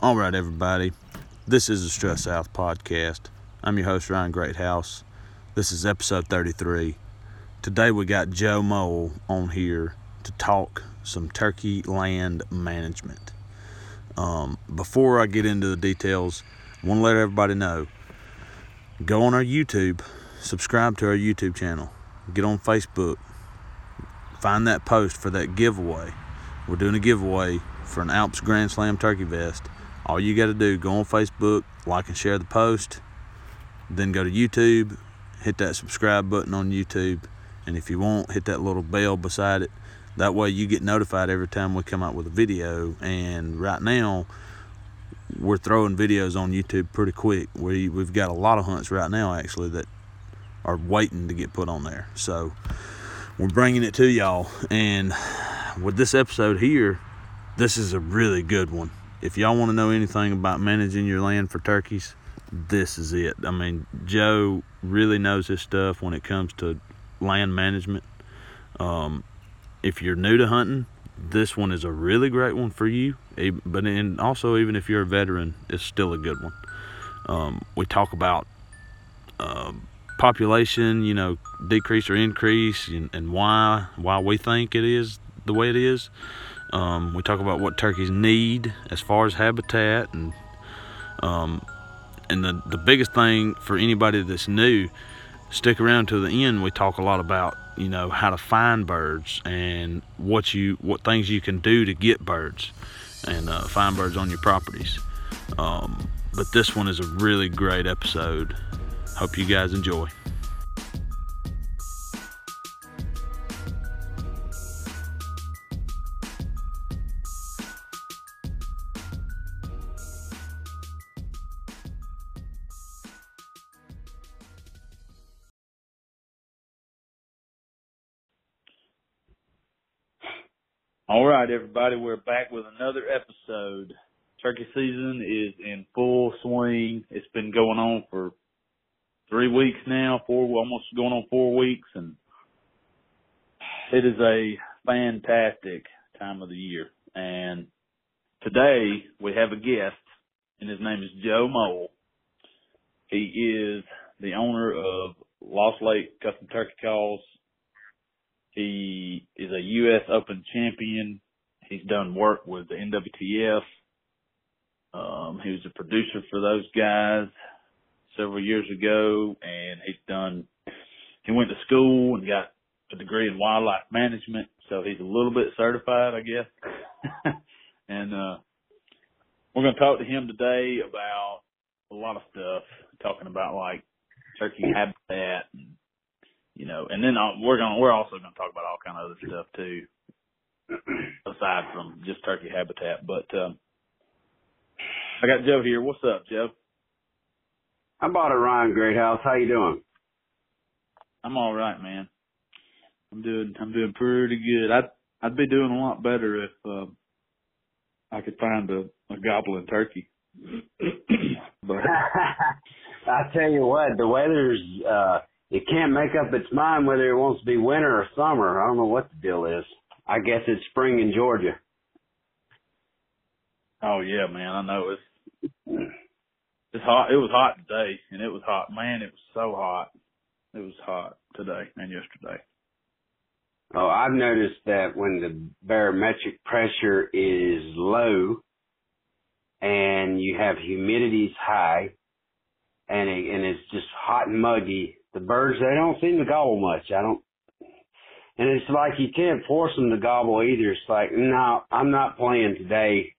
All right, everybody. This is the Stress South podcast. I'm your host, Ryan Greathouse. This is episode 33. Today we got Joe Mole on here to talk some turkey land management. Um, before I get into the details, I want to let everybody know go on our YouTube, subscribe to our YouTube channel, get on Facebook, find that post for that giveaway. We're doing a giveaway for an Alps Grand Slam turkey vest. All you got to do, go on Facebook, like and share the post, then go to YouTube, hit that subscribe button on YouTube, and if you want, hit that little bell beside it. That way you get notified every time we come out with a video. And right now, we're throwing videos on YouTube pretty quick. We, we've got a lot of hunts right now, actually, that are waiting to get put on there. So we're bringing it to y'all. And with this episode here, this is a really good one if y'all want to know anything about managing your land for turkeys, this is it. I mean, Joe really knows his stuff when it comes to land management. Um, if you're new to hunting, this one is a really great one for you. But and also, even if you're a veteran, it's still a good one. Um, we talk about uh, population, you know, decrease or increase, and, and why why we think it is the way it is. Um, we talk about what turkeys need as far as habitat and um, and the, the biggest thing for anybody that's new, stick around to the end. We talk a lot about you know how to find birds and what you what things you can do to get birds and uh, find birds on your properties. Um, but this one is a really great episode. Hope you guys enjoy. All right, everybody, we're back with another episode. Turkey season is in full swing. It's been going on for three weeks now, four almost going on four weeks, and it is a fantastic time of the year. And today we have a guest, and his name is Joe Mole. He is the owner of Lost Lake Custom Turkey Calls he is a U.S. Open champion. He's done work with the NWTF. Um, he was a producer for those guys several years ago, and he's done. He went to school and got a degree in wildlife management, so he's a little bit certified, I guess. and uh, we're going to talk to him today about a lot of stuff, talking about like turkey habitat and you know, and then uh, we're going to we're also going to talk about all kind of other stuff too, aside from just turkey habitat. But um, I got Joe here. What's up, Joe? I bought a Ryan Greathouse. How you doing? I'm all right, man. I'm doing I'm doing pretty good. I'd I'd be doing a lot better if uh, I could find a, a gobbling turkey. but I tell you what, the weather's uh it can't make up its mind whether it wants to be winter or summer. I don't know what the deal is. I guess it's spring in Georgia. Oh yeah, man, I know it's it's hot. It was hot today, and it was hot. Man, it was so hot. It was hot today and yesterday. Oh, I've noticed that when the barometric pressure is low and you have humidity's high and it, and it's just hot and muggy, the birds they don't seem to gobble much. I don't, and it's like you can't force them to gobble either. It's like no, I'm not playing today.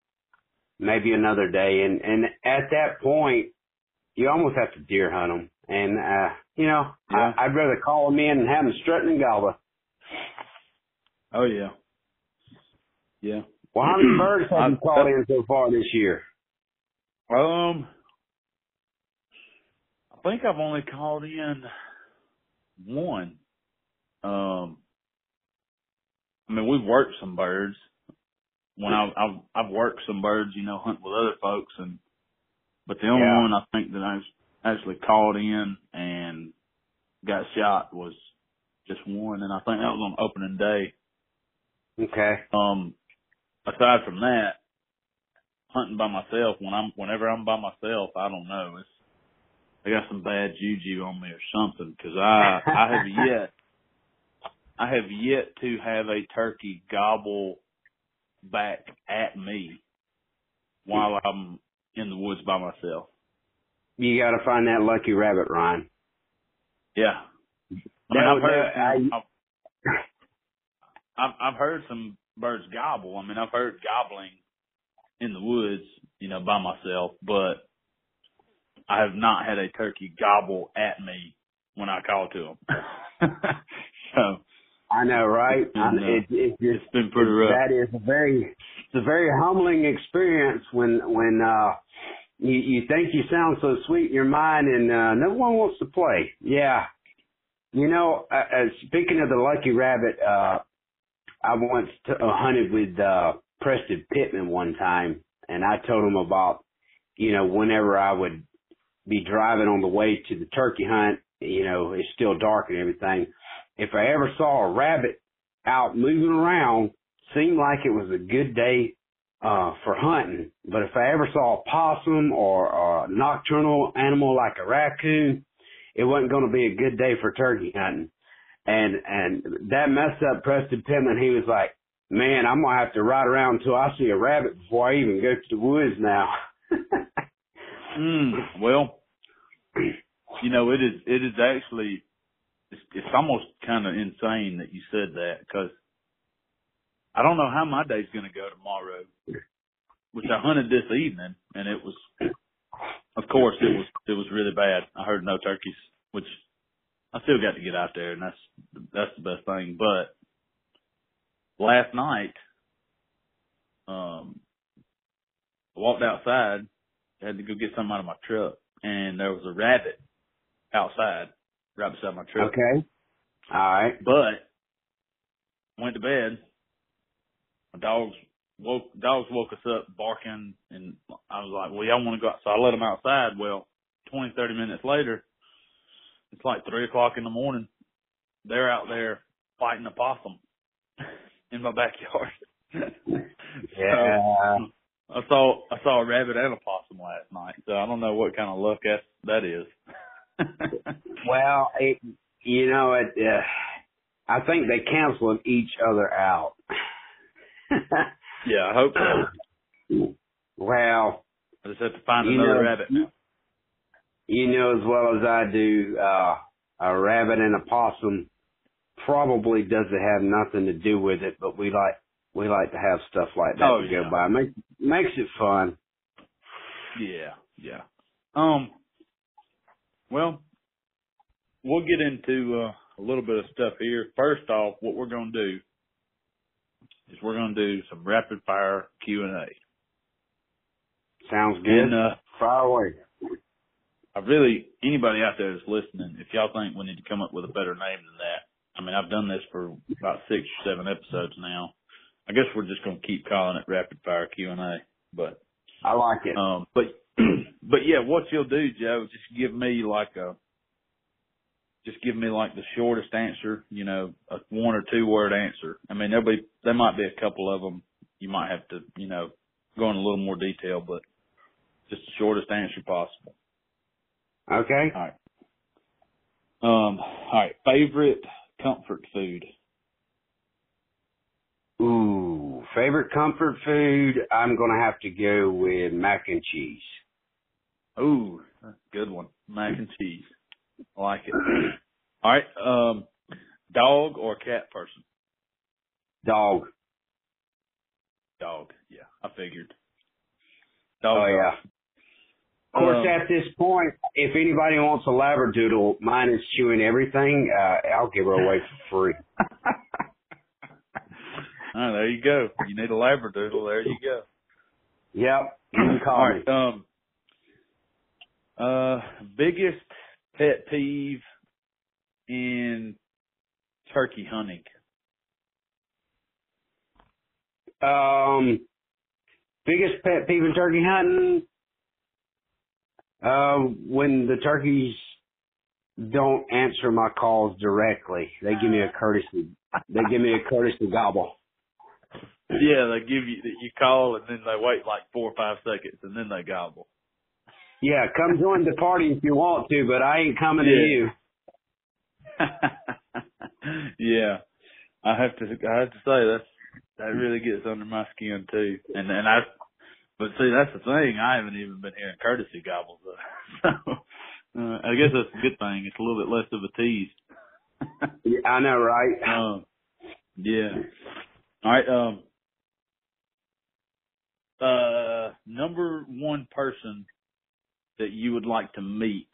Maybe another day, and and at that point, you almost have to deer hunt them. And uh, you know, yeah. I, I'd rather call them in and have them strutting and gobble. Oh yeah, yeah. Well, how many birds have you called in so far this year? Um, think I've only called in one. Um, I mean, we've worked some birds. When I, I've I've worked some birds, you know, hunt with other folks, and but the only yeah. one I think that I've actually called in and got shot was just one, and I think that was on opening day. Okay. Um, aside from that, hunting by myself when I'm whenever I'm by myself, I don't know. It's I got some bad juju on me or something because I I have yet I have yet to have a turkey gobble back at me while I'm in the woods by myself. You got to find that lucky rabbit, Ryan. Yeah. I mean, I've heard I- I've, I've I've heard some birds gobble. I mean, I've heard gobbling in the woods, you know, by myself, but I have not had a turkey gobble at me when I call to them. so I know, right? Mm, I, it, it just it's been pretty rough. that is a very it's a very humbling experience when when uh you you think you sound so sweet in your mind and uh no one wants to play. Yeah. You know, uh, uh, speaking of the lucky rabbit, uh I once t- uh, hunted with uh Preston Pittman one time and I told him about you know whenever I would be driving on the way to the turkey hunt, you know, it's still dark and everything. If I ever saw a rabbit out moving around, seemed like it was a good day uh for hunting. But if I ever saw a possum or, a nocturnal animal like a raccoon, it wasn't going to be a good day for turkey hunting. And and that messed up Preston Pittman. He was like, "Man, I'm gonna have to ride around until I see a rabbit before I even go to the woods now." Mm, well, you know, it is it is actually it's, it's almost kind of insane that you said that because I don't know how my day's going to go tomorrow. Which I hunted this evening, and it was, of course, it was it was really bad. I heard no turkeys, which I still got to get out there, and that's that's the best thing. But last night, um, I walked outside, had to go get something out of my truck, and there was a rabbit outside, right beside my truck. okay. All right. But went to bed. My dogs woke dogs woke us up barking and I was like, Well y'all wanna go out so I let them outside. Well, twenty, thirty minutes later, it's like three o'clock in the morning. They're out there fighting a possum in my backyard. Yeah. So, I saw I saw a rabbit and a possum last night, so I don't know what kind of luck that that is. Well, it, you know, it, uh, I think they canceled each other out. yeah, I hope so. well, I just have to find another know, rabbit now. you know as well as I do, uh, a rabbit and a possum probably doesn't have nothing to do with it, but we like, we like to have stuff like that Oh, to yeah. go by. Makes, makes it fun. Yeah, yeah. Um, well, we'll get into uh, a little bit of stuff here. First off, what we're going to do is we're going to do some rapid fire Q and A. Sounds good. And uh, Fire away. I really anybody out there that's listening, if y'all think we need to come up with a better name than that, I mean, I've done this for about six or seven episodes now. I guess we're just going to keep calling it rapid fire Q and A, but I like it. Um, but but yeah, what you'll do, Joe, just give me like a just give me like the shortest answer, you know, a one or two word answer. I mean, there'll be there might be a couple of them you might have to, you know, go in a little more detail, but just the shortest answer possible. Okay. All right. Um, all right. Favorite comfort food? Ooh, favorite comfort food? I'm gonna have to go with mac and cheese. Ooh, that's a good one. Mac and cheese. I like it. All right. Um, dog or cat person? Dog. Dog. Yeah, I figured. Dog. Oh yeah. Of course, Um, at this point, if anybody wants a labradoodle, mine is chewing everything. Uh, I'll give her away for free. oh, there you go. You need a labradoodle. There you go. Yep, you call All me. Um. Uh, biggest pet peeve in turkey hunting. Um, biggest pet peeve in turkey hunting? Uh, when the turkeys don't answer my calls directly, they give me a courtesy. They give me a courtesy gobble. Yeah, they give you you call and then they wait like four or five seconds and then they gobble. Yeah, come join the party if you want to, but I ain't coming to you. yeah, I have to. I have to say that's that really gets under my skin too. And and I, but see, that's the thing. I haven't even been hearing courtesy gobbles. So uh, I guess that's a good thing. It's a little bit less of a tease. Yeah, I know, right? um, yeah. All right. Um. Uh, number one person that you would like to meet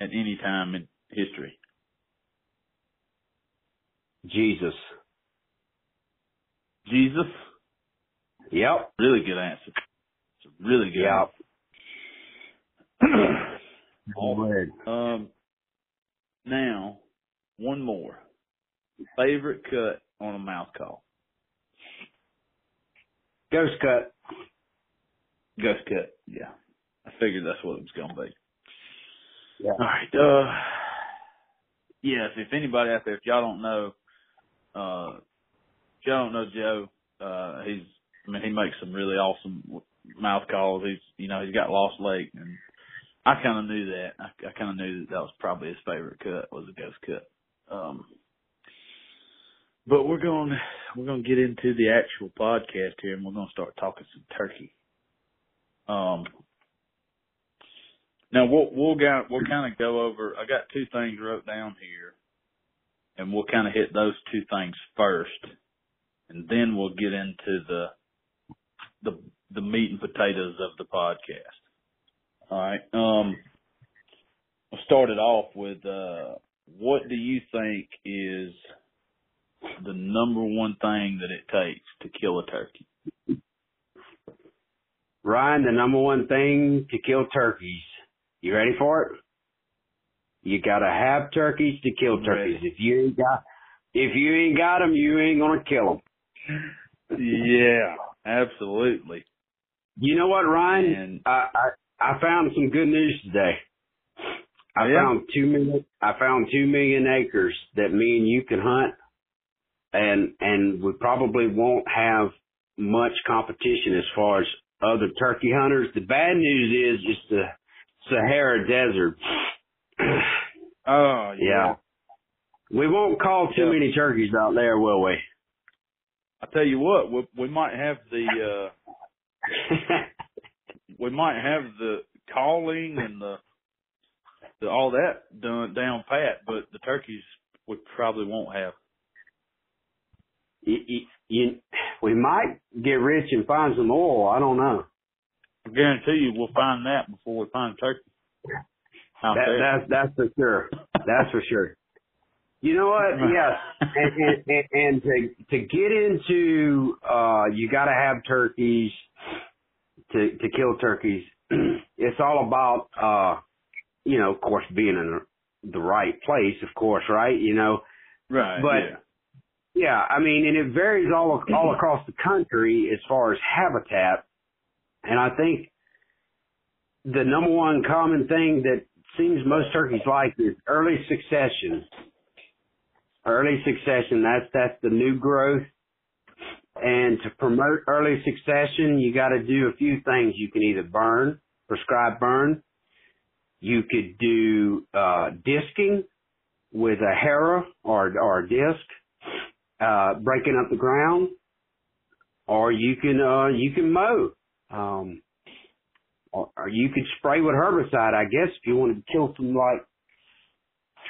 at any time in history. Jesus. Jesus. Yep. Really good answer. It's a really good Yep. answer. Go ahead. um, now, one more. Favorite cut on a mouth call. Ghost cut. Ghost cut. Yeah. I figured that's what it was going to be. Yeah. All right. Uh, yes, if anybody out there, if y'all don't know, uh, if y'all don't know Joe, uh, he's, I mean, he makes some really awesome mouth calls. He's, you know, he's got Lost Lake and I kind of knew that. I, I kind of knew that that was probably his favorite cut was a ghost cut. Um, but we're going, we're going to get into the actual podcast here and we're going to start talking some turkey. Um, now we'll we'll got we'll kind of go over. I got two things wrote down here, and we'll kind of hit those two things first, and then we'll get into the the the meat and potatoes of the podcast. All right. Um, I'll start it off with uh, what do you think is the number one thing that it takes to kill a turkey? Ryan, the number one thing to kill turkeys. You ready for it? You gotta have turkeys to kill turkeys. If you ain't got, if you ain't got them, you ain't gonna kill them. Yeah, absolutely. You know what, Ryan? And I, I I found some good news today. I Yeah? found two million. I found two million acres that me and you can hunt, and and we probably won't have much competition as far as other turkey hunters. The bad news is it's the Sahara Desert. oh yeah, we won't call too Yeah. many turkeys out there, will we? I tell you what, we, we might have the uh we might have the calling and the the all that done down pat, but the turkeys we probably won't have. You, we might get rich and find some oil. I don't know. I guarantee you we'll find that before we find turkey. That, that's that's for sure. That's for sure. You know what? Yes, and and, and, and to to get into uh, you got to have turkeys to to kill turkeys. it's all about uh, you know, of course, being in the right place, of course, right? You know, right. but- yeah. I mean, and it varies all all across the country as far as habitat. And I think the number one common thing that seems most turkeys like is early succession. Early succession, that's that's the new growth. And to promote early succession, you got to do a few things. You can either burn, prescribed burn. You could do uh, disking with a harrow or or a disc uh, breaking up the ground, or you can uh, you can mow, um, or, or you could spray with herbicide. I guess if you wanted to kill some like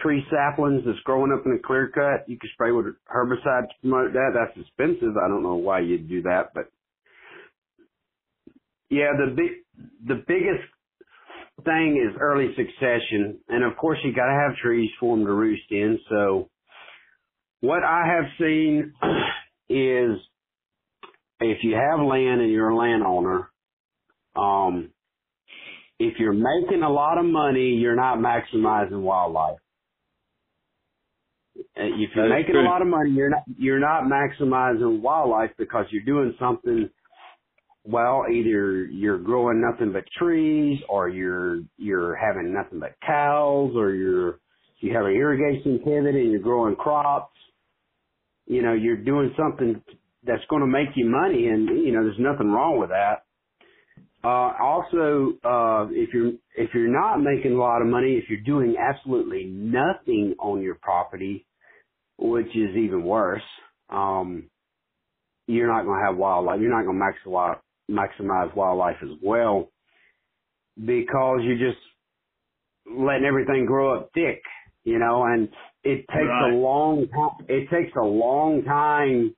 tree saplings that's growing up in a clear cut, you could spray with herbicide to promote that. That's expensive. I don't know why you'd do that, but yeah, the big the biggest thing is early succession, and of course you got to have trees for them to roost in. So what I have seen is if you have land and you're a landowner, um, if you're making a lot of money, you're not maximizing wildlife. Uh, If you're making true. a lot of money, you're not you're not maximizing wildlife because you're doing something. Well, either you're growing nothing but trees, or you're you're having nothing but cows, or you're you have an irrigation pivot and you're growing crops. You know, you're doing something that's going to make you money, and you know there's nothing wrong with that. Uh, also, uh, if you're if you're not making a lot of money, if you're doing absolutely nothing on your property, which is even worse, um, you're not going to have wildlife. You're not going to maximize maximize wildlife as well because you're just letting everything grow up thick, you know, and it takes Right. a long time. It takes a long time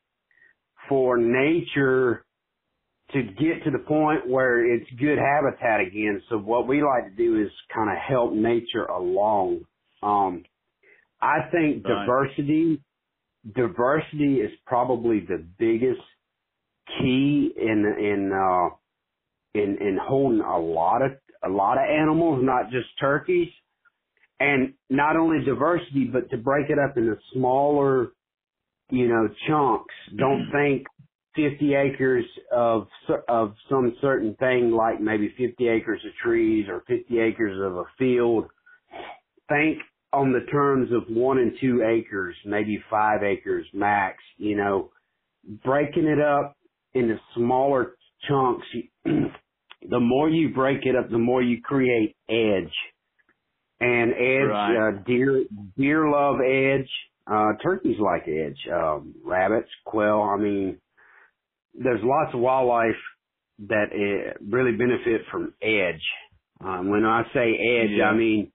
for nature to get to the point where it's good habitat again. So what we like to do is kind of help nature along. Um, I think Right. diversity, diversity is probably the biggest key in in uh, in in holding a lot of a lot of animals, not just turkeys, and not only diversity, but to break it up into smaller, you know, chunks. Mm-hmm. Don't think 50 acres of of some certain thing like maybe 50 acres of trees or 50 acres of a field. Think on the terms of one and two acres, maybe five acres max. You know, breaking it up into smaller chunks. the more you break it up, the more you create edge. And edge, Right. uh, deer, deer love edge. Uh, turkeys like edge. Um, rabbits, quail. I mean, there's lots of wildlife that uh, really benefit from edge. Um, when I say edge, Yeah. I mean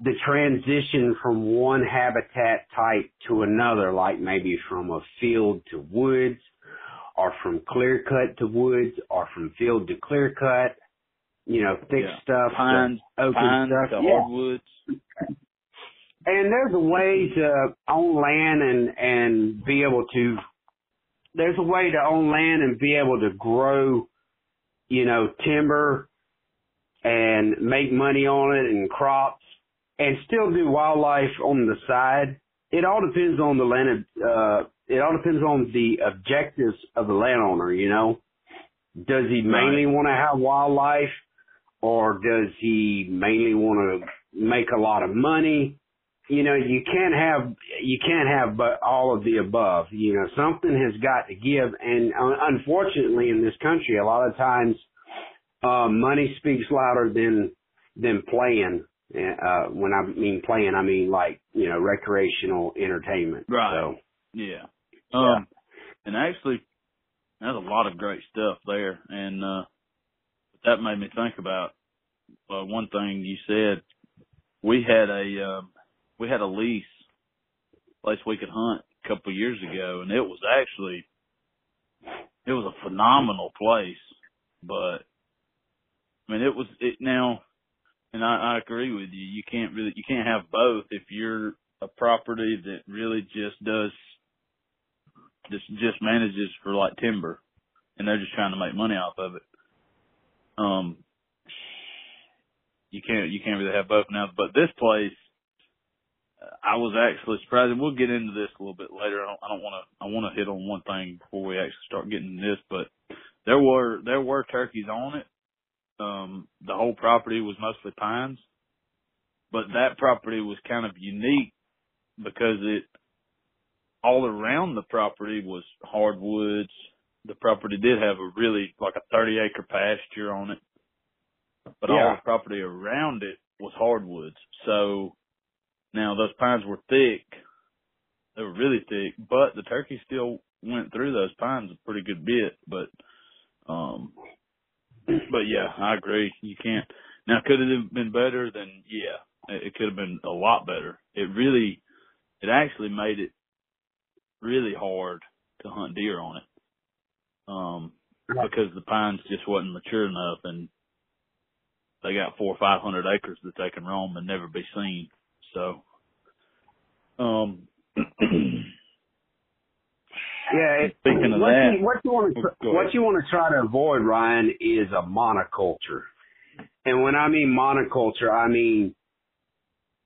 the transition from one habitat type to another, like maybe from a field to woods, or from clear cut to woods, or from field to clear cut. You know, thick Yeah. stuff, Pines, open pines stuff. to Yeah. hardwoods. And there's a way to own land and and be able to. There's a way to own land and be able to grow, you know, timber and make money on it and crops and still do wildlife on the side. It all depends on the land. Uh, it all depends on the objectives of the landowner. You know, does he mainly want to have wildlife, or does he mainly want to make a lot of money? You know, you can't have you can't have but all of the above. You know, something has got to give, and uh, unfortunately, in this country, a lot of times, uh, money speaks louder than than playing. Uh, when I mean playing, I mean like you know recreational entertainment. Right. So Yeah. Um, and actually, there's a lot of great stuff there, and uh, that made me think about uh, one thing you said. We had a um, we had a lease place we could hunt a couple of years ago, and it was actually it was a phenomenal place. But I mean, it was it now, and I, I agree with you. You can't really you can't have both if you're a property that really just does just just manages for like timber, and they're just trying to make money off of it. Um, you can't you can't really have both now. But this place, uh, I was actually surprised, and we'll get into this a little bit later. I don't I don't want to I want to hit on one thing before we actually start getting this, but there were there were turkeys on it. Um, the whole property was mostly pines, but that property was kind of unique because it all around the property was hardwoods. The property did have a really like a 30 acre pasture on it, but all the property around it was hardwoods. So now those pines were thick. They were really thick, but the turkey still went through those pines a pretty good bit, but, um, but yeah, I agree. You can't. Now, could it have been better? Then yeah, it could have been a lot better. It really, it actually made it really hard to hunt deer on it. Um, because the pines just wasn't mature enough and they got four or five hundred acres that they can roam and never be seen. So, um, Yeah. It, Speaking of what that- you, what you want to Oh, go what you want to try to avoid, Ryan, is a monoculture. And when I mean monoculture, I mean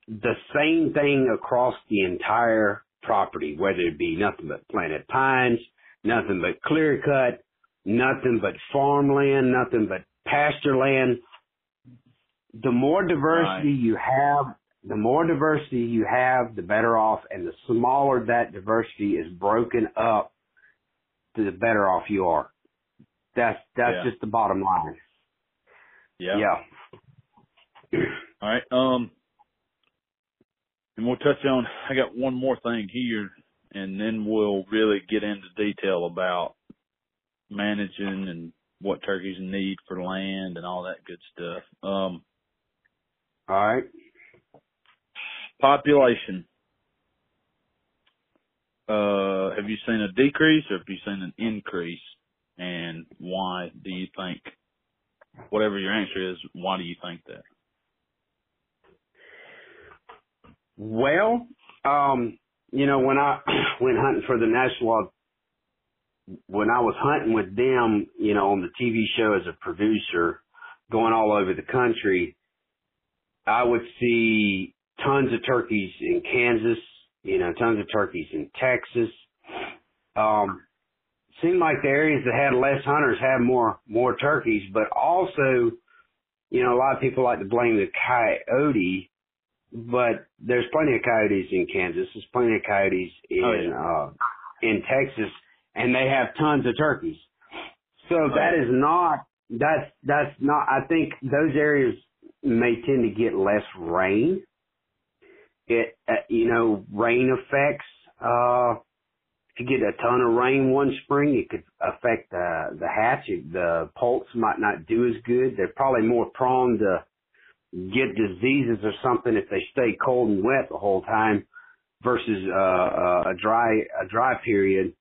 the same thing across the entire property, whether it be nothing but planted pines, nothing but clear cut, nothing but farmland, nothing but pasture land. The more diversity Right. you have, the more diversity you have, the better off, and the smaller that diversity is broken up, the better off you are. That's that's Yeah. just the bottom line. Yeah. Yeah. All right. Um, and we'll touch on. I got one more thing here, and then we'll really get into detail about managing and what turkeys need for land and all that good stuff. Um, All right. population. Uh, have you seen a decrease or have you seen an increase? And why do you think, whatever your answer is, why do you think that? Well, um, you know, when I went hunting for the National when I was hunting with them, you know, on the TV show as a producer, going all over the country, I would see tons of turkeys in Kansas, you know, tons of turkeys in Texas. Um, seemed like the areas that had less hunters had more more turkeys, but also, you know, a lot of people like to blame the coyote but there's plenty of coyotes in Kansas. There's plenty of coyotes in Oh, yeah. uh in Texas, and they have tons of turkeys. So Oh, that yeah. is not that's that's not. I think those areas may tend to get less rain. It uh, you know rain affects. uh If you get a ton of rain one spring, it could affect the the hatch. The poults might not do as good. They're probably more prone to get diseases or something if they stay cold and wet the whole time versus uh, uh, a dry a dry period.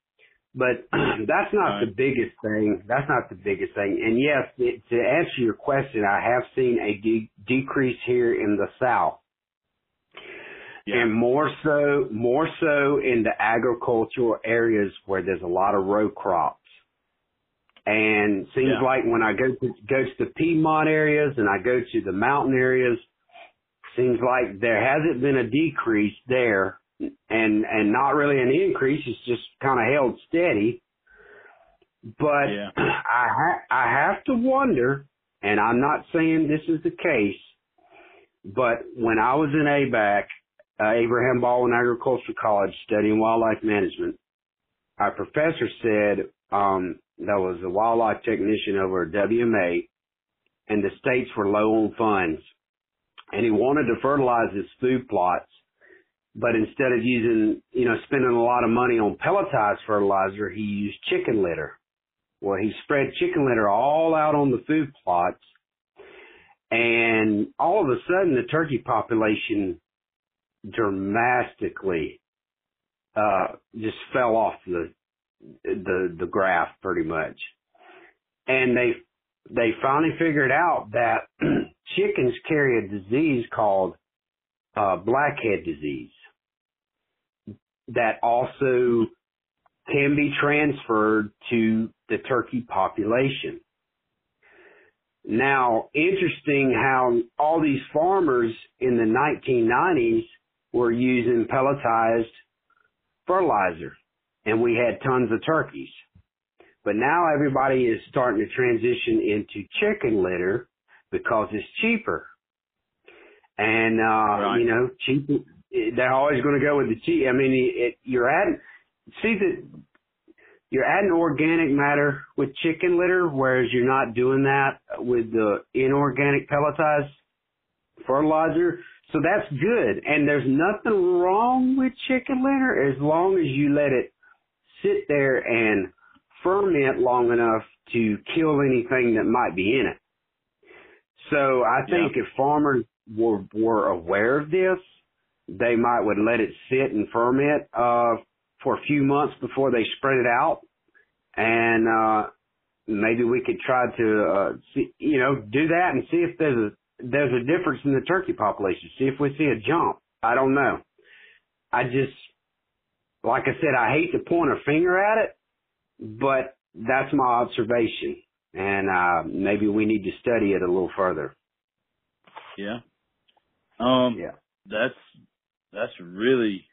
But that's not the biggest thing. That's not the biggest thing. And yes, it, to answer your question, I have seen a de- decrease here in the south, Yeah. and more so more so in the agricultural areas where there's a lot of row crops. And seems Yeah. like when I go to go to the Piedmont areas and I go to the mountain areas, seems like there hasn't been a decrease there, and and not really an increase. It's just kind of held steady. But Yeah. I ha- I have to wonder, and I'm not saying this is the case, but when I was in ABAC, uh, Abraham Baldwin Agricultural College, studying wildlife management, our professor said um, that was a wildlife technician over at WMA, and the states were low on funds, and he wanted to fertilize his food plots, but instead of using, you know, spending a lot of money on pelletized fertilizer, he used chicken litter. Well, he spread chicken litter all out on the food plots, and all of a sudden the turkey population dramatically uh just fell off the the the graph pretty much. And they they finally figured out that chickens carry a disease called uh blackhead disease that also can be transferred to the turkey population. Now, interesting how all these farmers in the 1990s were using pelletized fertilizer and we had tons of turkeys. But now everybody is starting to transition into chicken litter because it's cheaper. And, uh, Right. you know, cheap, they're always going to go with the cheap. I mean, it, you're adding, see that you're adding organic matter with chicken litter, whereas you're not doing that with the inorganic pelletized fertilizer. So that's good. And there's nothing wrong with chicken litter as long as you let it sit there and ferment long enough to kill anything that might be in it. So I think if farmers were were aware of this, they might would let it sit and ferment uh for a few months before they spread it out. And uh maybe we could try to uh see you know, do that and see if there's a there's a difference in the turkey population. See if we see a jump. I don't know. I just like I said, I hate to point a finger at it, but that's my observation. And uh maybe we need to study it a little further. Yeah. Um, Yeah. that's, that's really,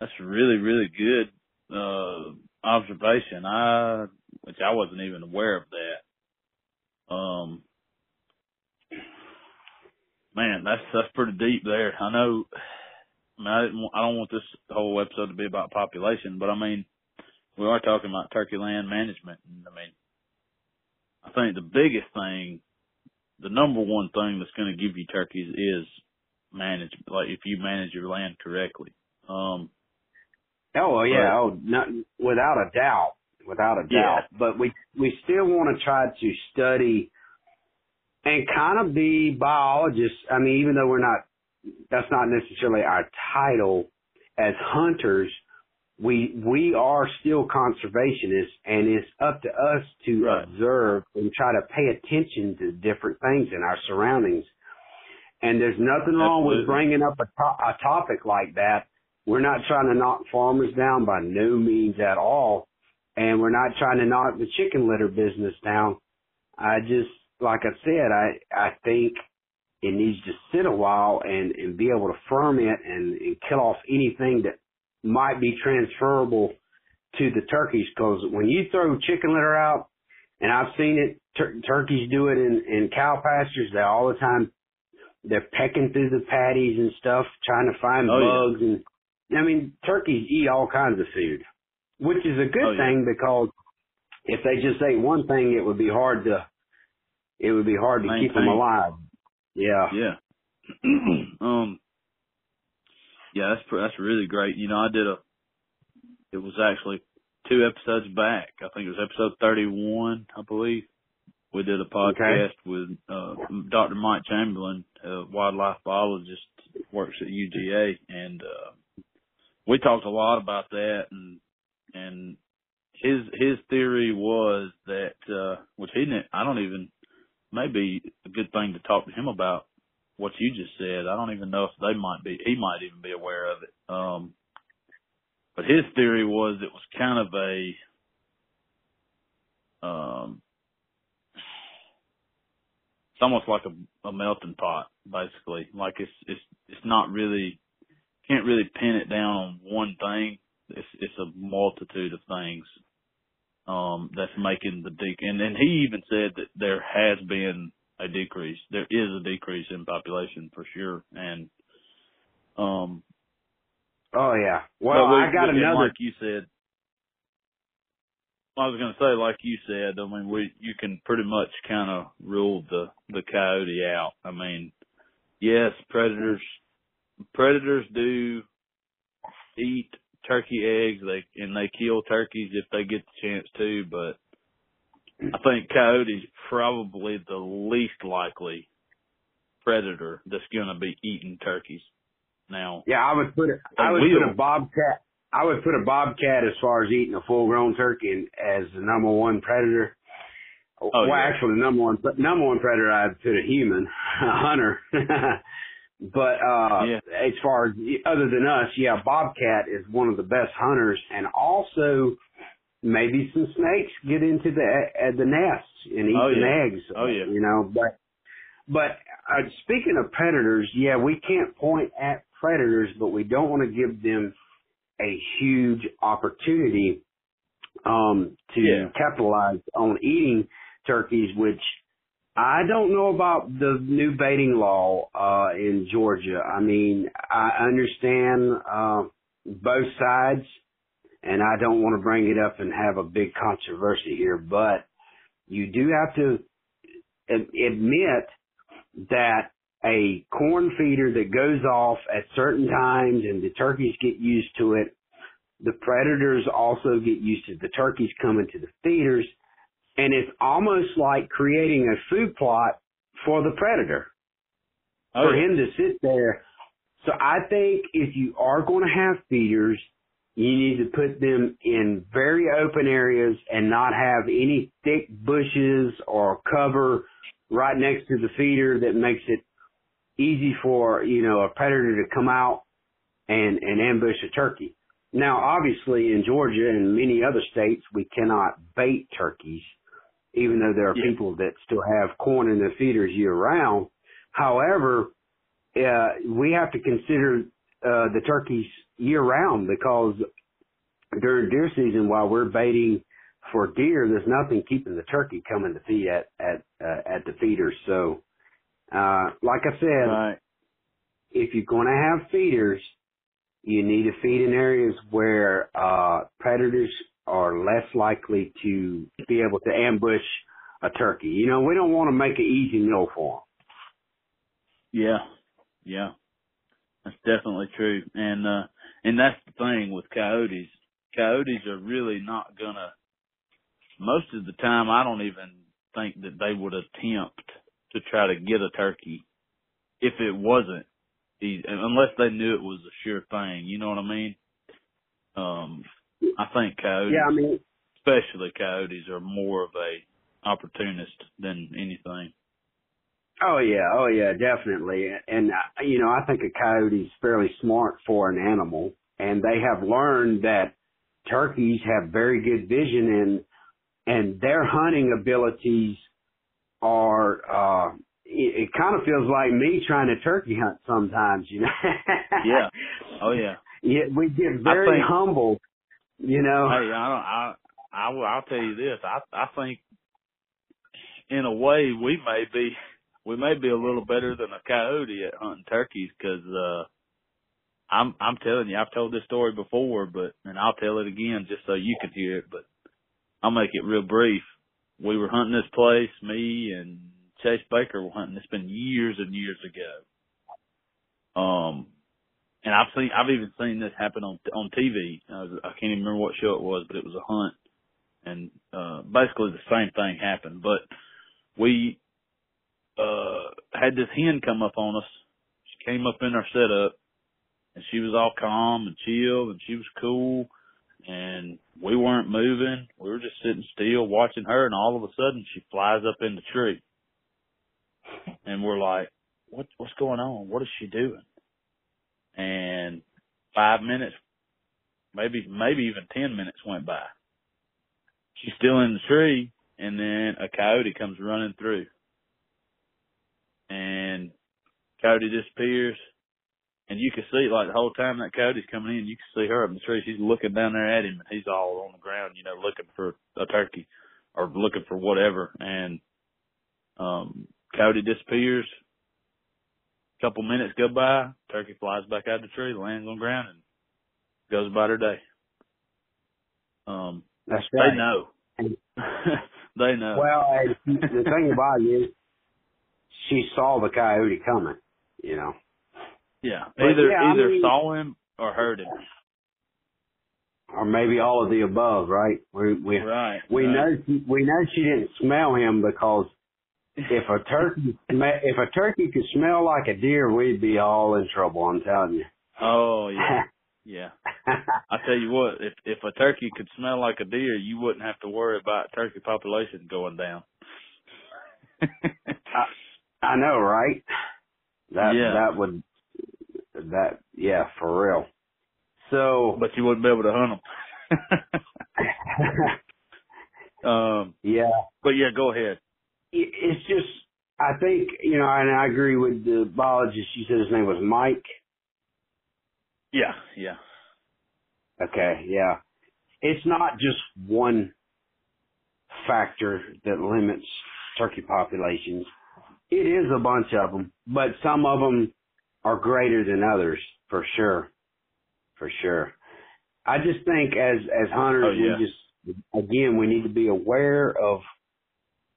that's really, really good, uh, observation. I, which I wasn't even aware of that. Um, man, that's, that's pretty deep there. I know, I mean, I didn't, I don't want this whole episode to be about population, but I mean, we are talking about turkey land management. And I mean, I think the biggest thing, the number one thing that's going to give you turkeys is management. Like if you manage your land correctly. Um, oh yeah, but, oh, not, without a doubt, without a doubt. Yeah. But we we still want to try to study and kind of be biologists. I mean, even though we're not, that's not necessarily our title. As hunters we we are still conservationists and it's up to us to right. observe and try to pay attention to different things in our surroundings. And there's nothing wrong Absolutely. with bringing up a, to- a topic like that. We're not trying to knock farmers down by no means at all. And we're not trying to knock the chicken litter business down. I just like i said i i think it needs to sit a while and and be able to ferment and, and kill off anything that might be transferable to the turkeys because when you throw chicken litter out, and I've seen it, tur- turkeys do it in, in cow pastures. They all the time, they're pecking through the patties and stuff, trying to find oh, bugs. And I mean, turkeys eat all kinds of food, which is a good oh, thing yeah. because if they just ate one thing, it would be hard to, it would be hard to Maintain. keep them alive. Yeah. Yeah. um. Yeah, that's that's really great. You know, I did a. It was actually two episodes back. I think it was episode thirty-one, I believe. We did a podcast Okay. with uh, Dr. Mike Chamberlain, a wildlife biologist, works at UGA, and uh, we talked a lot about that. And and his his theory was that, uh, which he didn't. I don't even. Maybe a good thing to talk to him about what you just said. I don't even know if they might be, he might even be aware of it. Um, but his theory was it was kind of a, um, it's almost like a, a melting pot, basically. Like it's, it's, it's not really, can't really pin it down on one thing. It's, it's a multitude of things, um, that's making the dec, and then he even said that there has been a decrease. There is a decrease in population for sure. And, um, Oh yeah. Well, we- I got and another. Like you said, I was going to say, like you said, I mean, we, you can pretty much kind of rule the, the coyote out. I mean, yes, predators, predators do eat turkey eggs, they, and they kill turkeys if they get the chance to, but I think coyote's probably the least likely predator that's going to be eating turkeys. Now, Yeah, I would put it. I would wheel. put a bobcat. I would put a bobcat as far as eating a full-grown turkey and, as the number one predator. Oh, well, yeah. actually, the number one but number one predator I'd put a human, a hunter. but uh Yeah. as far as other than us, yeah, bobcat is one of the best hunters, and also maybe some snakes get into the uh, the nests and eat Oh, some yeah. eggs. Oh, yeah. you know, but but uh, speaking of predators, yeah, we can't point at predators, but we don't want to give them a huge opportunity um, to Yeah. capitalize on eating turkeys, which I don't know about the new baiting law uh, in Georgia. I mean, I understand uh, both sides, and I don't want to bring it up and have a big controversy here, but you do have to admit that a corn feeder that goes off at certain times and the turkeys get used to it, the predators also get used to the turkeys coming to the feeders, and it's almost like creating a food plot for the predator oh, for yeah. him to sit there. So I think if you are going to have feeders, you need to put them in very open areas and not have any thick bushes or cover right next to the feeder that makes it easy for, you know, a predator to come out and, and ambush a turkey. Now, obviously in Georgia and many other states, we cannot bait turkeys, even though there are Yeah. people that still have corn in their feeders year round. However, uh, we have to consider uh, the turkeys year round because during deer season, while we're baiting for deer, there's nothing keeping the turkey coming to feed at at uh, at the feeders. So, uh, like I said, Right. if you're going to have feeders, you need to feed in areas where uh, predators are less likely to be able to ambush a turkey. You know, we don't want to make an easy meal for them. Yeah, yeah, that's definitely true. And uh, and that's the thing with coyotes. Coyotes are really not gonna. Most of the time, I don't even think that they would attempt to try to get a turkey if it wasn't unless they knew it was a sure thing. You know what I mean? Um, I think coyotes, Yeah, I mean, especially coyotes, are more of a opportunist than anything. oh yeah, oh yeah, definitely. And uh, you know, I think a coyote's fairly smart for an animal, and they have learned that turkeys have very good vision and and their hunting abilities are uh it, it kind of feels like me trying to turkey hunt sometimes, you know. Yeah. Oh yeah. Yeah, we get very humble, you know. Hey, I don't. I I will. I'll tell you this. I I think, in a way, we may be we may be a little better than a coyote at hunting turkeys because uh, I'm I'm telling you, I've told this story before, but and I'll tell it again just so you can hear it. But I'll make it real brief. We were hunting this place. Me and Chase Baker were hunting. It's been years and years ago. Um, and I've seen, I've even seen this happen on on TV. Uh, I can't even remember what show it was, but it was a hunt, and uh, basically the same thing happened. But we uh had this hen come up on us. She came up in our setup, and she was all calm and chill, and she was cool, and we weren't moving. We were just sitting still watching her, and all of a sudden she flies up in the tree, and we're like, "What? What's going on? What is she doing?" And five minutes, maybe maybe even ten minutes went by. She's still in the tree, and then a coyote comes running through, and coyote disappears. And you can see, like the whole time that coyote's coming in, you can see her up in the tree. She's looking down there at him, and he's all on the ground, you know, looking for a turkey or looking for whatever. And um, coyote disappears couple minutes go by, turkey flies back out of the tree, lands on ground, and goes about her day. Um, That's right. they know. they know. Well, the thing about it is, she saw the coyote coming. You know. yeah, either yeah, I either mean- saw him or heard him. or maybe all of the above, right? We we Right. we right. know she, we know she didn't smell him because if a turkey if a turkey could smell like a deer, we'd be all in trouble. I'm telling you. Oh yeah, yeah. I tell you what, if if a turkey could smell like a deer, you wouldn't have to worry about turkey population going down. I know, right? That Yeah. that would that yeah for real. So but you wouldn't be able to hunt them. um, yeah, but yeah, go ahead. It- it's just I think you know, and I agree with the biologist. You said his name was Mike. Yeah, yeah. Okay, yeah. It's not just one factor that limits turkey populations. It is a bunch of them, but some of them are greater than others, for sure. For sure. I just think as as hunters, Oh, yeah. we just again we need to be aware of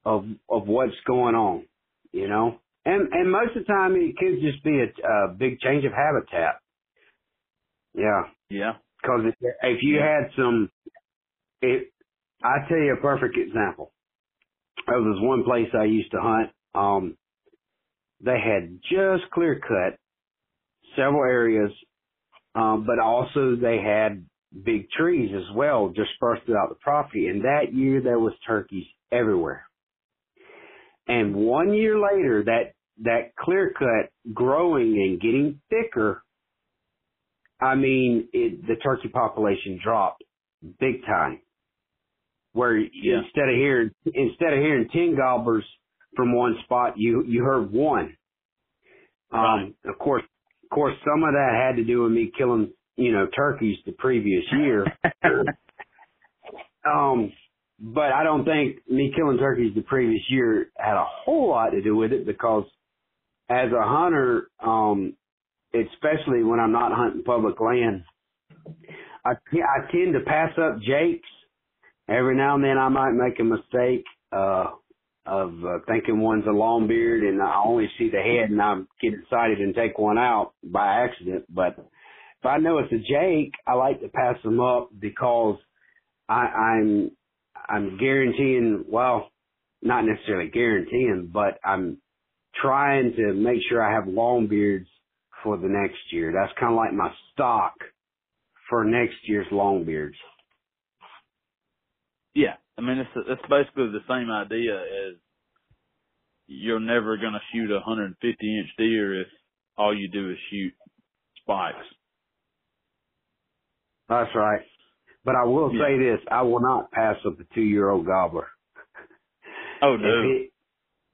of of what's going on, you know. And and most of the time it could just be a, a big change of habitat. Yeah. Yeah. Because if, if you Yeah. had some, it, I tell you a perfect example. There was one place I used to hunt. Um, they had just clear cut several areas, um, but also they had big trees as well dispersed throughout the property. And that year there was turkeys everywhere. And one year later, that that clear cut growing and getting thicker I mean, it, the turkey population dropped big time. Where Yeah. instead of hearing instead of hearing ten gobblers from one spot, you you heard one. Um, Right. Of course, of course, some of that had to do with me killing you know turkeys the previous year. um, but I don't think me killing turkeys the previous year had a whole lot to do with it because as a hunter, um, especially when I'm not hunting public land, I, I tend to pass up jakes every now and then I might make a mistake uh of uh, thinking one's a long beard and I only see the head and I get excited and take one out by accident. But if I know it's a Jake, I like to pass them up because I, I'm I'm guaranteeing well, not necessarily guaranteeing, but I'm trying to make sure I have long beards for the next year. That's kind of like my stock for next year's long beards. Yeah, I mean it's it's basically the same idea as you're never going to shoot a 150 inch deer if all you do is shoot spikes. That's right. But I will Yeah. say this: I will not pass up a two-year-old gobbler. Oh no, it,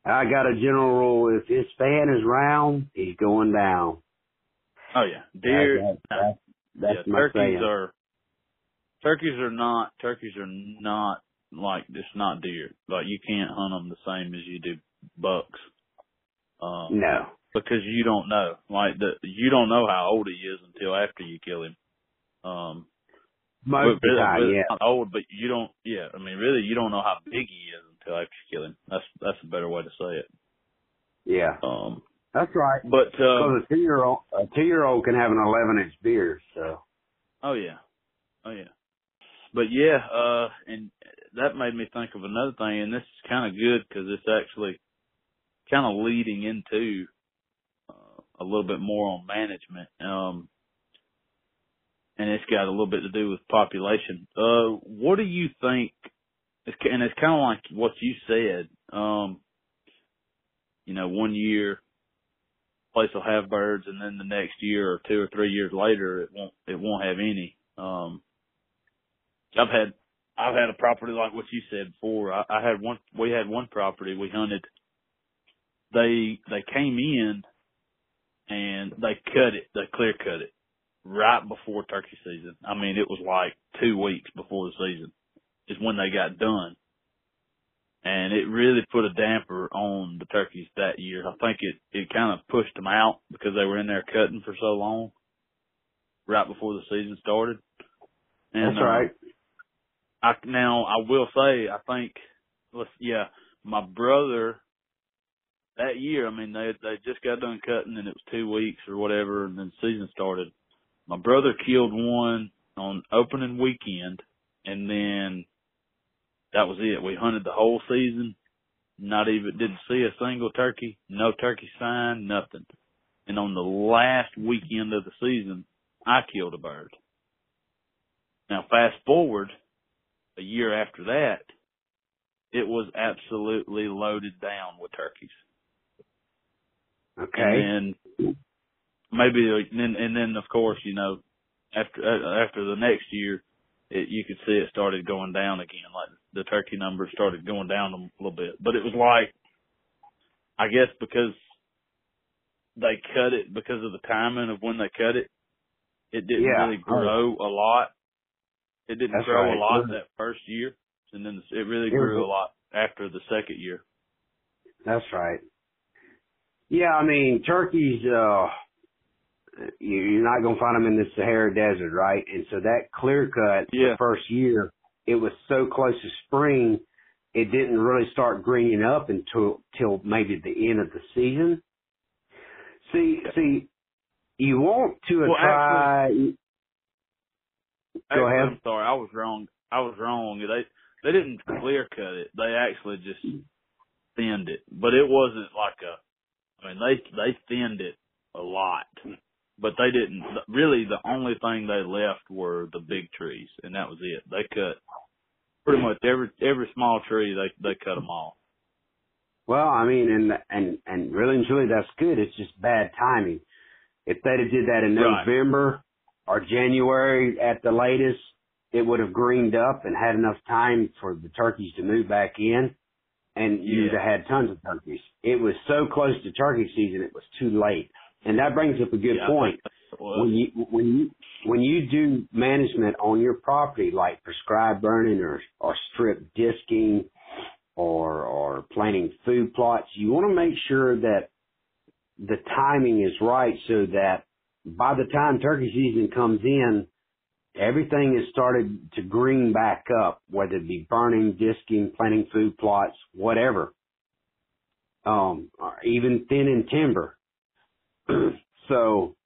I got a general rule: if his fan is round, he's going down. oh yeah, deer. That- that- that's yeah, my turkeys saying. are turkeys are not turkeys are not like just not deer. Like you can't hunt them the same as you do bucks. Um, no. because you don't know. Like the you don't know how old he is until after you kill him. Um, Most of the really, time, really yeah. old, but you don't. Yeah, I mean, really, you don't know how big he is until after you kill him. That's that's a better way to say it. Yeah. Um, That's right. but uh, Because a two-year-old, a two-year-old can have an 11-inch beard. So. oh yeah, oh yeah. But yeah, uh, and that made me think of another thing, and this is kind of good because it's actually kind of leading into uh, a little bit more on management. Um, and it's got a little bit to do with population. Uh, what do you think? And it's kind of like what you said. Um, you know, one year place will have birds, and then the next year or two or three years later, it won't it won't have any. Um, I've had I've had a property like what you said before. I, I had one. We had one property we hunted. They they came in and they cut it. They clear cut it right before turkey season. I mean, it was like two weeks before the season is when they got done. And it really put a damper on the turkeys that year. I think it, it kind of pushed them out because they were in there cutting for so long right before the season started. And, That's right. uh, I, now I will say, I think, let's, yeah, my brother that year, I mean, they, they just got done cutting and it was two weeks or whatever and then the season started my brother killed one on opening weekend and then that was it. We hunted the whole season, not even didn't see a single turkey, no turkey sign, nothing. And on the last weekend of the season, I killed a bird. Now fast forward a year after that, it was absolutely loaded down with turkeys. Okay. And maybe and then, and then of course you know after uh, after the next year it, you could see it started going down again like the turkey numbers started going down a little bit but it was like i guess because they cut it because of the timing of when they cut it it didn't Yeah. really grow a lot it didn't That's grow right. a lot that first year and then it really It was- grew a lot after the second year That's right. Yeah, I mean, turkeys, uh, you're not going to find them in the Sahara Desert, right? And so that clear cut Yeah. the first year, it was so close to spring, it didn't really start greening up until, till maybe the end of the season. See, see, you want to Well, try, Go Actually, ahead. I'm sorry, I was wrong. I was wrong. They they didn't clear cut it. They actually just thinned it. But it wasn't like a. I mean, they they thinned it a lot, but they didn't. Really, the only thing they left were the big trees, and that was it. They cut pretty much every every small tree. They they cut them off. Well, I mean, and and and really and truly, that's good. It's just bad timing. If they'd have did that in Right. November or January at the latest, it would have greened up and had enough time for the turkeys to move back in, and you'd have had tons of turkeys. It was so close to turkey season, it was too late. And that brings up a good Yeah, point. think that's what it When you when you when you do management on your property, like prescribed burning or or strip disking, or or planting food plots, you want to make sure that the timing is right so that by the time turkey season comes in, everything has started to green back up, whether it be burning, disking, planting food plots, whatever. Um, or even thinning timber. so,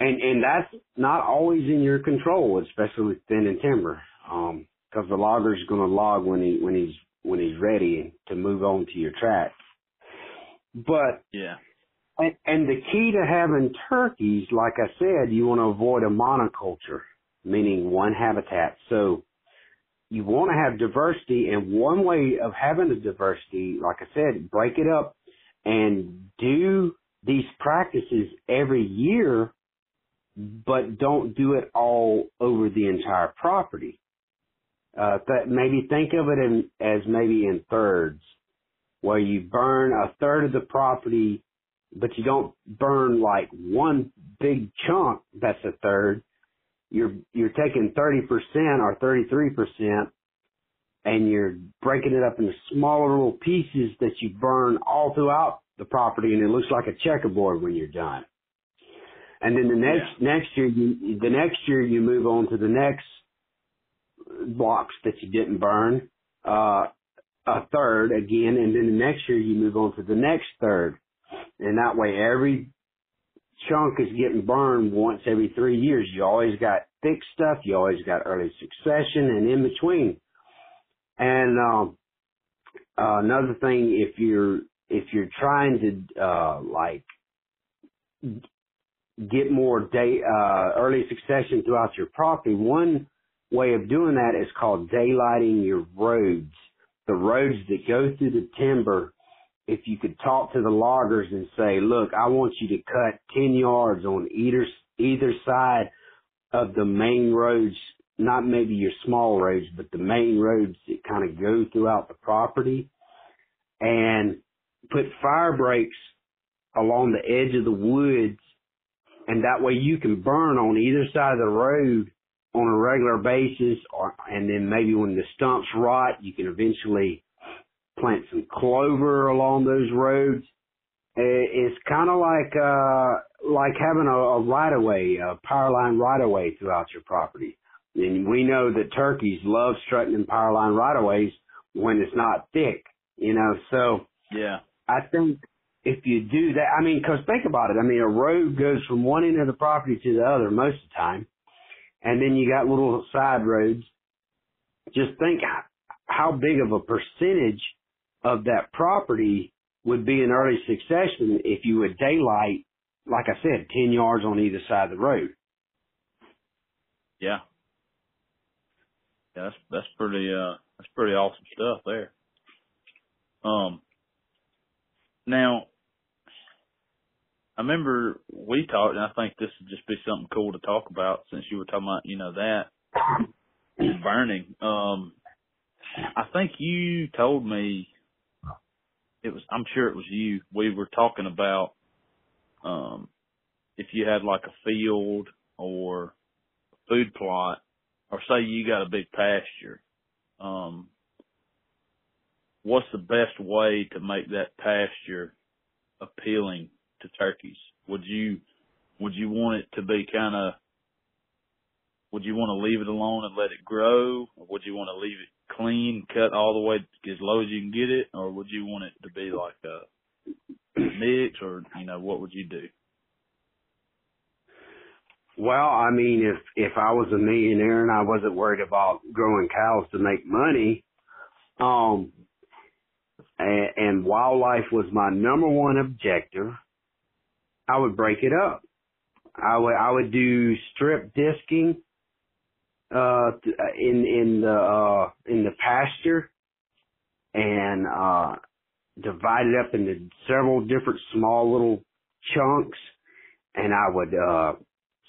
and, and that's not always in your control, especially with thinning timber. Um, cause the logger's gonna log when he, when he's, when he's ready to move on to your track. But Yeah. and, and the key to having turkeys, like I said, you want to avoid a monoculture, meaning one habitat. So you want to have diversity, and one way of having the diversity, like I said, break it up and do these practices every year, but don't do it all over the entire property. Uh, maybe think of it in, as maybe in thirds, where you burn a third of the property but you don't burn like one big chunk that's a third. You're you're taking thirty percent or thirty three percent and you're breaking it up into smaller little pieces that you burn all throughout the property and it looks like a checkerboard when you're done. And then the next next year you the next year you move on to the next blocks that you didn't burn, uh a third again, and then the next year you move on to the next third and that way every chunk is getting burned once every three years. You always got thick stuff, you always got early succession and in between. And um uh, another thing if you're if you're trying to uh like get more day uh early succession throughout your property, one way of doing that is called daylighting your roads. The roads that go through the timber if you could talk to the loggers and say, look, I want you to cut 10 yards on either, either side of the main roads, not maybe your small roads, but the main roads that kind of go throughout the property and put fire breaks along the edge of the woods. And that way you can burn on either side of the road on a regular basis or, and then maybe when the stumps rot, you can eventually plant some clover along those roads. It's kind of like uh like having a, a right of way, a power line right of way throughout your property. And we know that turkeys love strutting in power line right of ways when it's not thick, you know. So Yeah. I think if you do that, I mean, because think about it. I mean, a road goes from one end of the property to the other most of the time, and then you got little side roads. Just think how big of a percentage of that property would be in early succession if you would daylight, like I said, 10 yards on either side of the road. Yeah. Yeah, that's that's pretty uh that's pretty awesome stuff there. Um now I remember we talked and I think this would just be something cool to talk about since you were talking about, you know, that burning. Um I think you told me it was I'm sure it was you. We were talking about um if you had like a field or food plot or say you got a big pasture, um what's the best way to make that pasture appealing to turkeys? Would you would you want it to be kind of would you want to leave it alone and let it grow or would you want to leave it clean, cut all the way as low as you can get it or would you want it to be like a mix or you know what would you do? Well, I mean, if if I was a millionaire and I wasn't worried about growing cows to make money, um, and, wildlife was my number one objective, I would break it up. I would I would do strip disking uh in in the uh in the pasture and uh divide it up into several different small little chunks and I would uh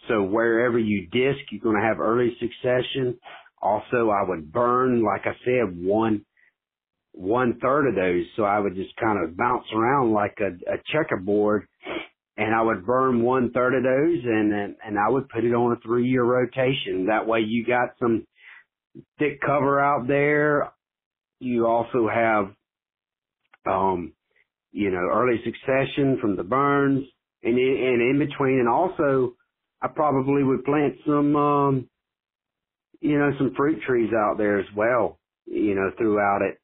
so wherever you disc, you're going to have early succession. Also, I would burn, like I said, one one third of those. So I would just kind of bounce around like a, a checkerboard, and I would burn one third of those, and and, I would put it on a three year rotation. That way, you got some thick cover out there. You also have, um, you know, early succession from the burns, and in, and in between, and also I probably would plant some um you know, some fruit trees out there as well, you know, throughout it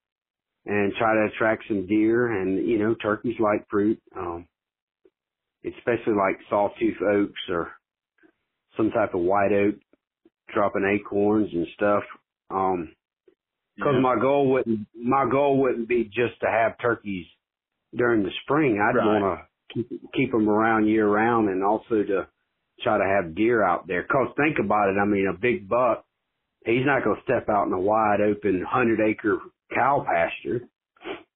and try to attract some deer and, you know, turkeys like fruit, um, especially like sawtooth oaks or some type of white oak dropping acorns and stuff. Um, cause Yeah. my goal wouldn't, my goal wouldn't be just to have turkeys during the spring. I'd Right. want to keep, keep them around year round and also to try to have deer out there. Cause think about it. I mean, a big buck, he's not going to step out in a wide open hundred acre cow pasture.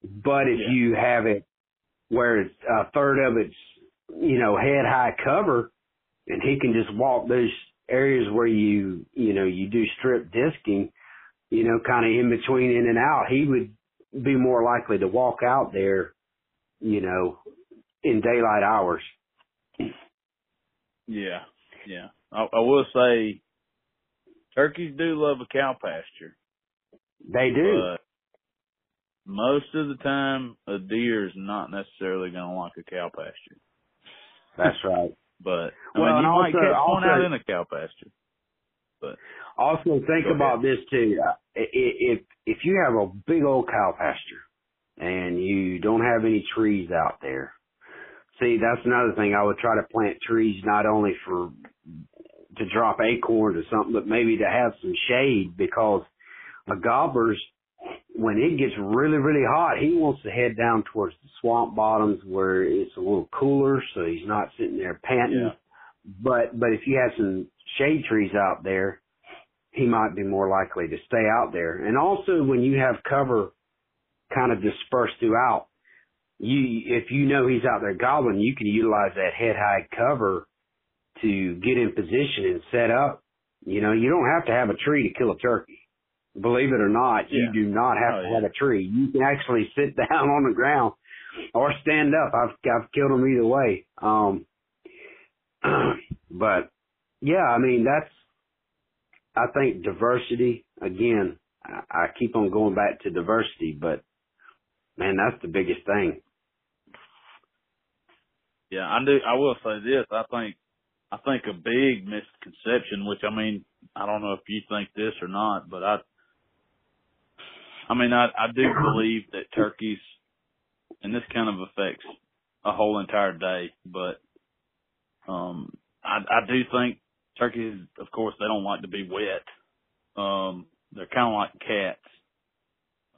But if Yeah. you have it where it's a third of it's, you know, head high cover and he can just walk those areas where you, you know, you do strip disking, you know, kind of in between in and out, he would be more likely to walk out there, you know, in daylight hours. Yeah, yeah. I, I will say, turkeys do love a cow pasture, They do. but most of the time, a deer is not necessarily going to like a cow pasture. That's right. But I Well, mean, you and might also- catch one out also- in a cow pasture. But also, think about this too. Uh, If if you have a big old cow pasture and you don't have any trees out there, see that's another thing. I would try to plant trees not only for to drop acorns or something, but maybe to have some shade because a gobbler's when it gets really really hot, he wants to head down towards the swamp bottoms where it's a little cooler, so he's not sitting there panting. Yeah. But but if you have some shade trees out there, he might be more likely to stay out there. And also when you have cover kind of dispersed throughout, you if you know he's out there gobbling, you can utilize that head high cover to get in position and set up. You know, you don't have to have a tree to kill a turkey. Believe it or not, you do not have Oh, to yeah. have a tree. You can actually sit down on the ground or stand up. I've I've killed them either way. Um but yeah, I mean that's I think diversity again. I, I keep on going back to diversity, but man, that's the biggest thing. Yeah, I do. I will say this. I think, I think a big misconception, which I mean, I don't know if you think this or not, but I, I mean, I, I do believe that turkeys, and this kind of affects a whole entire day, but, um, I, I do think turkeys, of course, they don't like to be wet. Um, they're kind of like cats.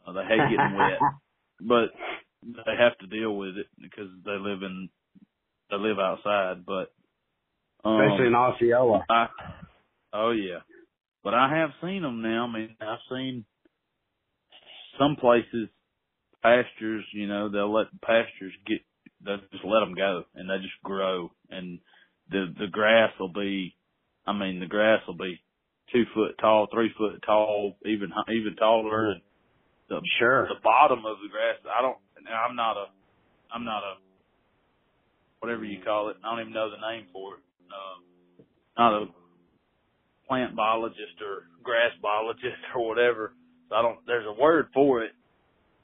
Uh, they hate getting wet, but they have to deal with it because they live in they live outside, but um, Especially in Osceola. I, oh yeah, but I have seen them now. I mean, I've seen some places pastures. You know, they'll let pastures get they'll just let them go and they just grow, and the the grass will be. I mean, the grass will be two foot tall, three foot tall, even even taller, and the Sure. the bottom of the grass. I don't. I'm not a. I'm not a. Whatever you call it. I don't even know the name for it. Um, not a plant biologist or grass biologist or whatever. I don't. There's a word for it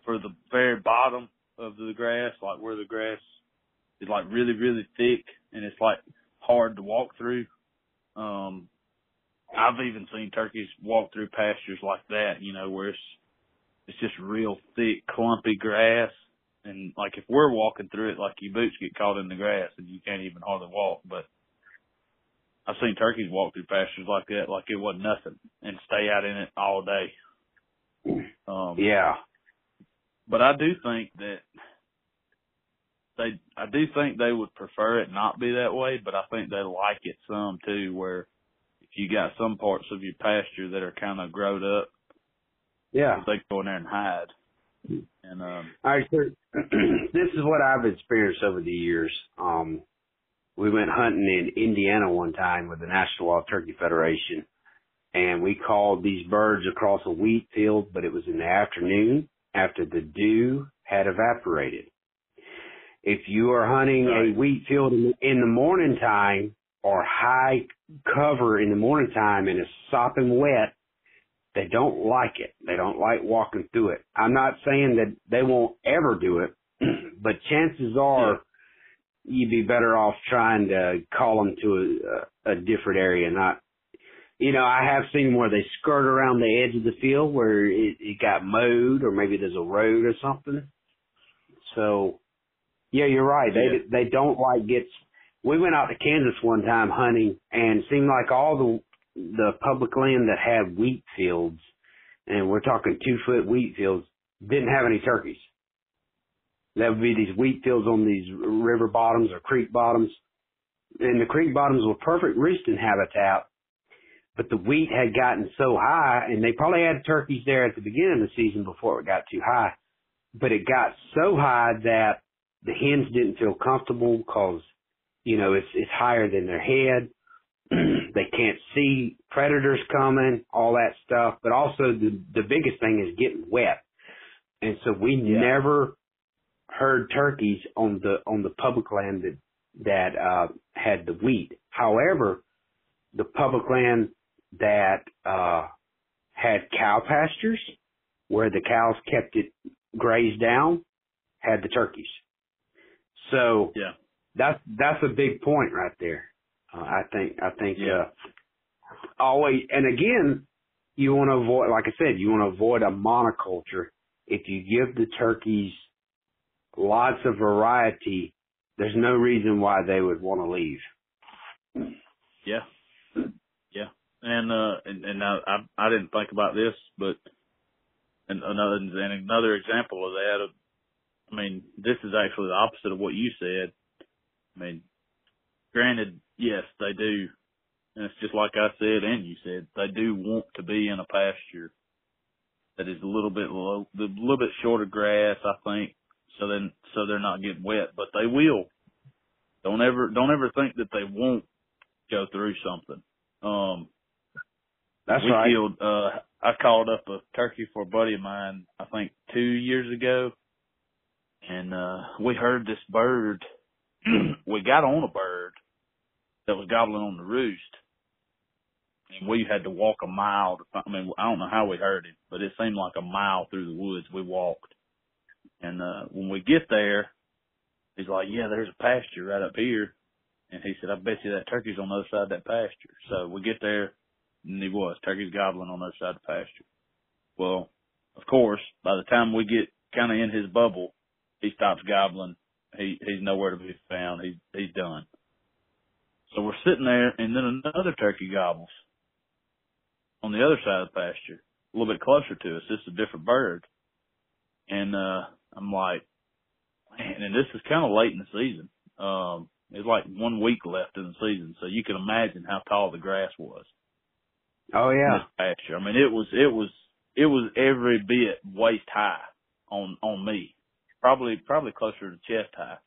for the very bottom of the grass, like where the grass is like really really thick and it's like hard to walk through. Um, I've even seen turkeys walk through pastures like that. You know where it's it's just real thick, clumpy grass. And like if we're walking through it, like your boots get caught in the grass and you can't even hardly walk. But I've seen turkeys walk through pastures like that, like it wasn't nothing, and stay out in it all day. Um, Yeah. but I do think that they, I do think they would prefer it not be that way, but I think they like it some too, where if you got some parts of your pasture that are kind of growed up, Yeah. they go in there and hide. And um, All right, sir. this is what I've experienced over the years. Um, we went hunting in Indiana one time with the National Wild Turkey Federation, and we called these birds across a wheat field, but it was in the afternoon after the dew had evaporated. If you are hunting Right. a wheat field in the, in the morning time or high cover in the morning time and it's sopping wet, they don't like it. They don't like walking through it. I'm not saying that they won't ever do it, but chances are you'd be better off trying to call them to a, a different area, not you know, I have seen where they skirt around the edge of the field where it, it got mowed or maybe there's a road or something. So, yeah, you're right. They Yeah. they don't like get. We went out to Kansas one time hunting, and seemed like all the the public land that had wheat fields, and we're talking two foot wheat fields, didn't have any turkeys. That would be these wheat fields on these river bottoms or creek bottoms, and the creek bottoms were perfect roosting habitat. But the wheat had gotten so high, and they probably had turkeys there at the beginning of the season before it got too high. But it got so high that the hens didn't feel comfortable because, you know, it's it's higher than their head. they can't see predators coming, all that stuff. But also the the biggest thing is getting wet. And so we Yeah. never heard turkeys on the on the public land that that uh had the wheat. However, the public land that uh had cow pastures where the cows kept it grazed down had the turkeys. So Yeah. that's that's a big point right there. Uh, I think I think Yeah. uh always and again you want to avoid like I said you want to avoid a monoculture if you give the turkeys lots of variety there's no reason why they would want to leave. Yeah. And uh and, and I, I I didn't think about this, but and another and another example of that of I mean, this is actually the opposite of what you said. I mean, granted, yes, they do and it's just like I said and you said, they do want to be in a pasture that is a little bit low a little bit shorter grass, I think, so then so they're not getting wet, but they will. Don't ever don't ever think that they won't go through something. Um That's we right. killed uh I called up a turkey for a buddy of mine, I think two years ago. And uh we heard this bird we got on a bird that was gobbling on the roost. And we had to walk a mile to find, I mean, I don't know how we heard him, but it seemed like a mile through the woods we walked. And uh when we get there, he's like, Yeah, there's a pasture right up here and he said, I bet you that turkey's on the other side of that pasture. So we get there and he was. Turkey's gobbling on the other side of the pasture. Well, of course, by the time we get kind of in his bubble, he stops gobbling. He he's nowhere to be found. He's he's done. So we're sitting there, and then another turkey gobbles on the other side of the pasture, a little bit closer to us. It's a different bird, and uh I'm like, man, and this is kind of late in the season. Um, it's like one week left in the season, so you can imagine how tall the grass was Oh yeah. this pasture. I mean, it was it was it was every bit waist high on on me, probably probably closer to chest high.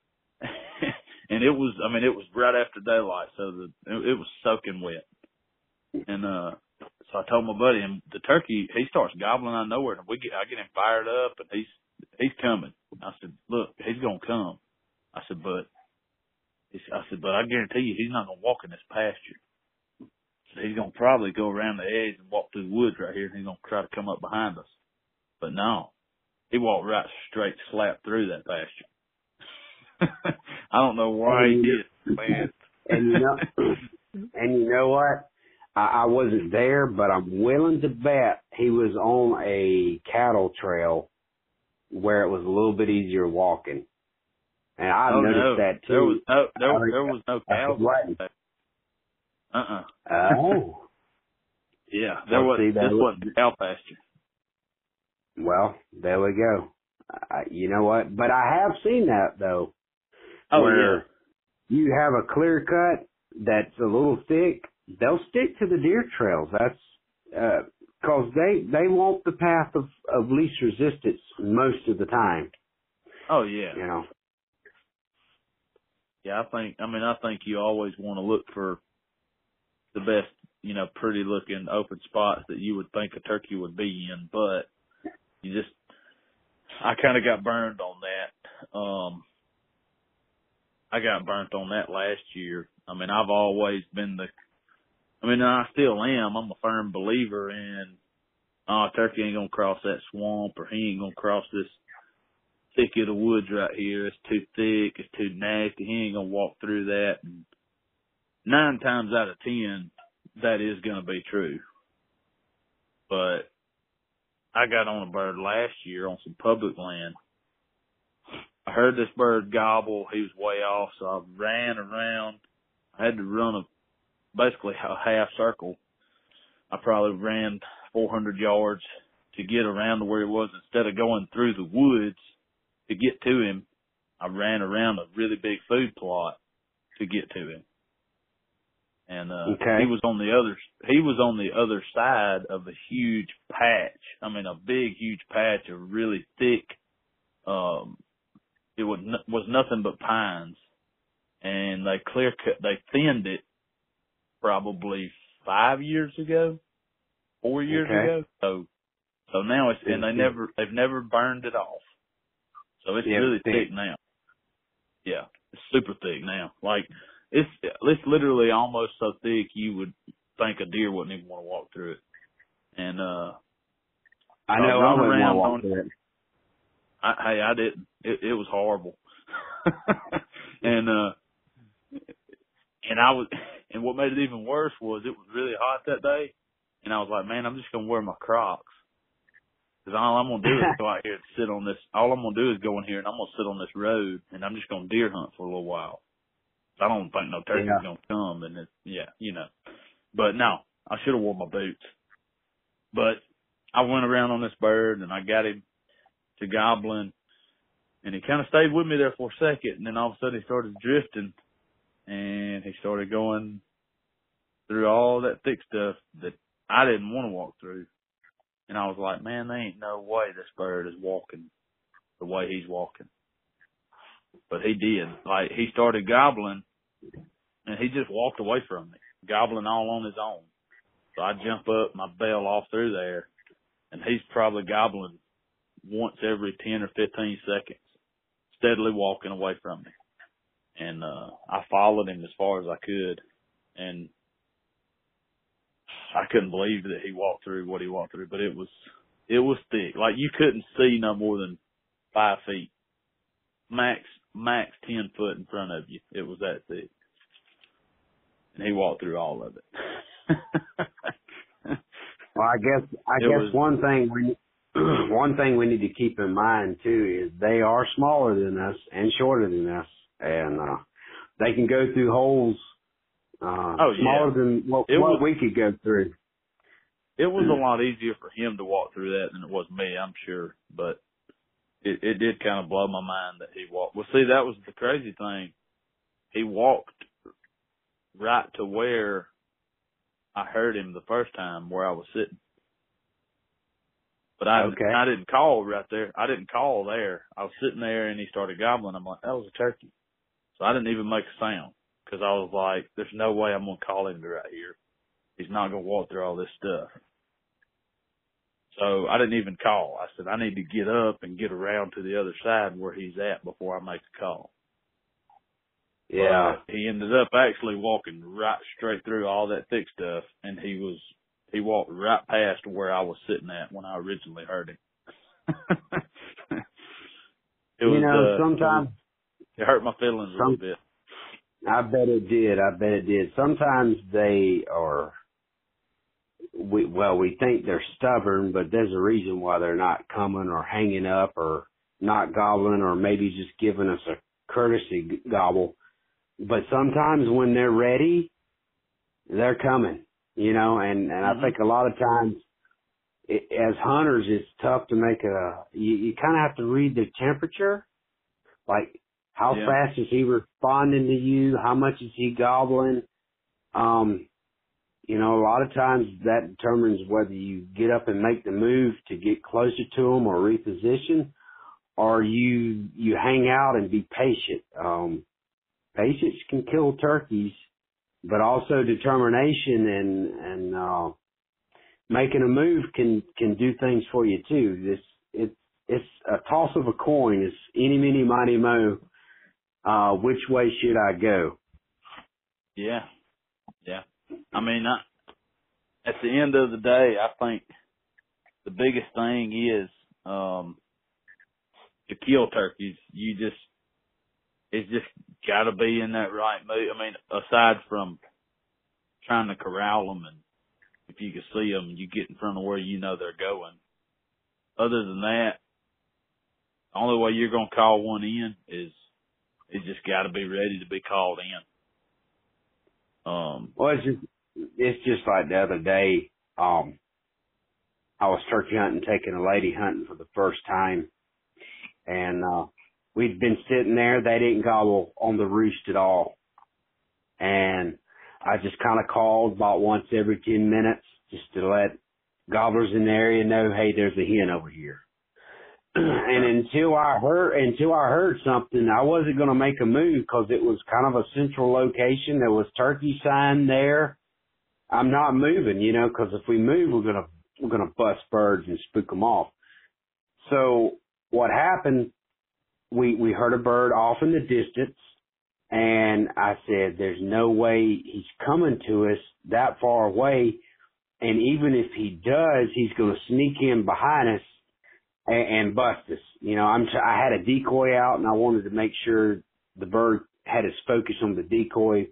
and it was, I mean, it was right after daylight, so the it, it was soaking wet. And uh, so I told my buddy, and the turkey he starts gobbling out of nowhere, and we get I get him fired up, and he's he's coming. I said, look, he's gonna come. I said, but I said, but I guarantee you, he's not gonna walk in this pasture. He's gonna probably go around the edge and walk through the woods right here, and he's gonna try to come up behind us. But no, he walked right straight, slap through that pasture. I don't know why he did, man. And you know, and you know what? I, I wasn't there, but I'm willing to bet he was on a cattle trail where it was a little bit easier walking. And I oh noticed no, that too. there was no there, I- there was no cows. right. Uh uh Oh, Yeah, there Well, was see, that this was- cow pasture. well, there we go. I, you know what? But I have seen that though. Oh where yeah. you have a clear cut that's a little thick, they'll stick to the deer trails. That's uh 'cause they they want the path of of least resistance most of the time. Oh yeah. You know. Yeah, I think I mean I think you always want to look for the best, you know, pretty looking open spots that you would think a turkey would be in, but you just I kind of got burned on that. Um I got burnt on that last year. I mean, I've always been the I mean, I still am. I'm a firm believer in oh, turkey ain't gonna cross that swamp or he ain't gonna cross this thicket of woods right here. It's too thick. It's too nasty. He ain't gonna walk through that. And nine times out of ten, that is going to be true. But I got on a bird last year on some public land. I heard this bird gobble. He was way off, so I ran around. I had to run a basically a half circle. I probably ran 400 yards to get around to where he was instead of going through the woods to get to him. I ran around a really big food plot to get to him. And uh Okay. he was on the other he was on the other side of a huge patch. I mean a big huge patch of really thick um it was was nothing but pines. And they clear cut they thinned it probably 5 years ago, 4 years Okay. ago. So so now it's and they never they've never burned it off. So it's Yeah, really thick. thick now. Yeah, it's super thick now. Like it's it's literally almost so thick you would think a deer wouldn't even want to walk through it. And uh I I know I run wouldn't around want on- to walk through it. I hey I didn't. It it was horrible. and uh and I was and what made it even worse was it was really hot that day and I was like, Man, I'm just gonna wear my Crocs. Cause all I'm gonna do is go out here and sit on this. All I'm gonna do is go in here and I'm gonna sit on this road and I'm just gonna deer hunt for a little while. I don't think no turkey's Yeah. gonna come and it's yeah, you know. But no, I should have worn my boots. But I went around on this bird and I got him to gobbling and he kind of stayed with me there for a second and then all of a sudden he started drifting and he started going through all that thick stuff that I didn't want to walk through. And I was like, man, there ain't no way this bird is walking the way he's walking. But he did. Like he started gobbling and he just walked away from me, gobbling all on his own. So I jump up, my bell off through there, and he's probably gobbling once every 10 or 15 seconds, steadily walking away from me. And, uh, I followed him as far as I could and I couldn't believe that he walked through what he walked through, but it was, it was thick. Like you couldn't see no more than five feet. Max, max 10 foot in front of you. It was that thick. And he walked through all of it. Well, I guess I It guess was- one thing we one thing we need to keep in mind too is they are smaller than us and shorter than us, and uh they can go through holes uh Oh, yeah. smaller than what, It what was- we could go through. it was a lot easier for him to walk through that than it was me, I'm sure. But it, it did kind of blow my mind that he walked. Well, see, that was the crazy thing. He walked right to where I heard him the first time, where I was sitting. But I Okay. I didn't call right there. I didn't call there. I was sitting there and he started gobbling. I'm like, that was a turkey. So I didn't even make a sound because I was like, there's no way I'm gonna call him right here. He's not gonna walk through all this stuff. So I didn't even call. I said, I need to get up and get around to the other side where he's at before I make a call. Yeah. But he ended up actually walking right straight through all that thick stuff and he was, he walked right past where I was sitting at when I originally heard him. it was, you know, uh, sometimes it hurt my feelings a little bit. I bet it did. I bet it did. Sometimes they are. We well, we think they're stubborn, but there's a reason why they're not coming or hanging up or not gobbling or maybe just giving us a courtesy gobble. But sometimes when they're ready, they're coming. You know, and and Mhm. I think a lot of times, it, as hunters, it's tough to make a. You, you kind of have to read the temperature, like how Yeah. fast is he responding to you? How much is he gobbling? Um, you know, a lot of times that determines whether you get up and make the move to get closer to them or reposition, or you you hang out and be patient. Um, patience can kill turkeys, but also determination and and uh, making a move can can do things for you too. This it's it's a toss of a coin. It's any, mini, mighty, mo. Uh, which way should I go? Yeah. I mean, I, at the end of the day, I think the biggest thing is, um, to kill turkeys, you just, it's just gotta be in that right mood. I mean, aside from trying to corral them, and if you can see them, you get in front of where you know they're going. Other than that, the only way you're gonna call one in is it just got to be ready to be called in. Um, Well, it's just it's just like the other day. Um, I was turkey hunting, taking a lady hunting for the first time, and uh, we'd been sitting there. They didn't gobble on the roost at all, and I just kind of called about once every ten minutes just to let gobblers in the area know, hey, there's a hen over here. and until I heard until I heard something, I wasn't going to make a move because it was kind of a central location. There was turkey sign there. I'm not moving, you know, because if we move, we're gonna we're gonna bust birds and spook them off. So what happened? We we heard a bird off in the distance, and I said, "There's no way he's coming to us that far away." And even if he does, he's to sneak in behind us and, and bust us. You know, I'm. T- I had a decoy out, and I wanted to make sure the bird had its focus on the decoy.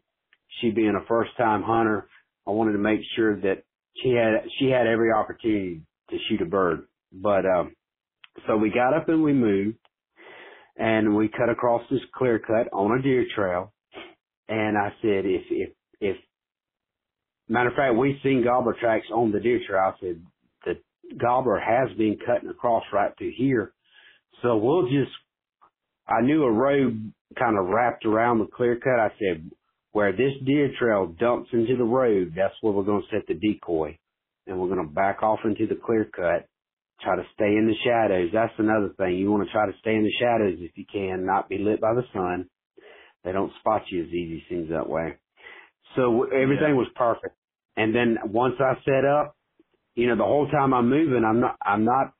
She being a first time hunter, I wanted to make sure that she had she had every opportunity to shoot a bird. But um, so we got up and we moved, and we cut across this clear cut on a deer trail. And I said, if if if matter of fact, we've seen gobbler tracks on the deer trail. I said the gobbler has been cutting across right through here, so we'll just. I knew a road kind of wrapped around the clear cut. I said, where this deer trail dumps into the road, that's where we're going to set the decoy. And we're going to back off into the clear cut, try to stay in the shadows. That's another thing. You want to try to stay in the shadows if you can, not be lit by the sun. They don't spot you as easy, seems that way. So everything Yeah. was perfect. And then once I set up, you know, the whole time I'm moving, I'm not, I'm not,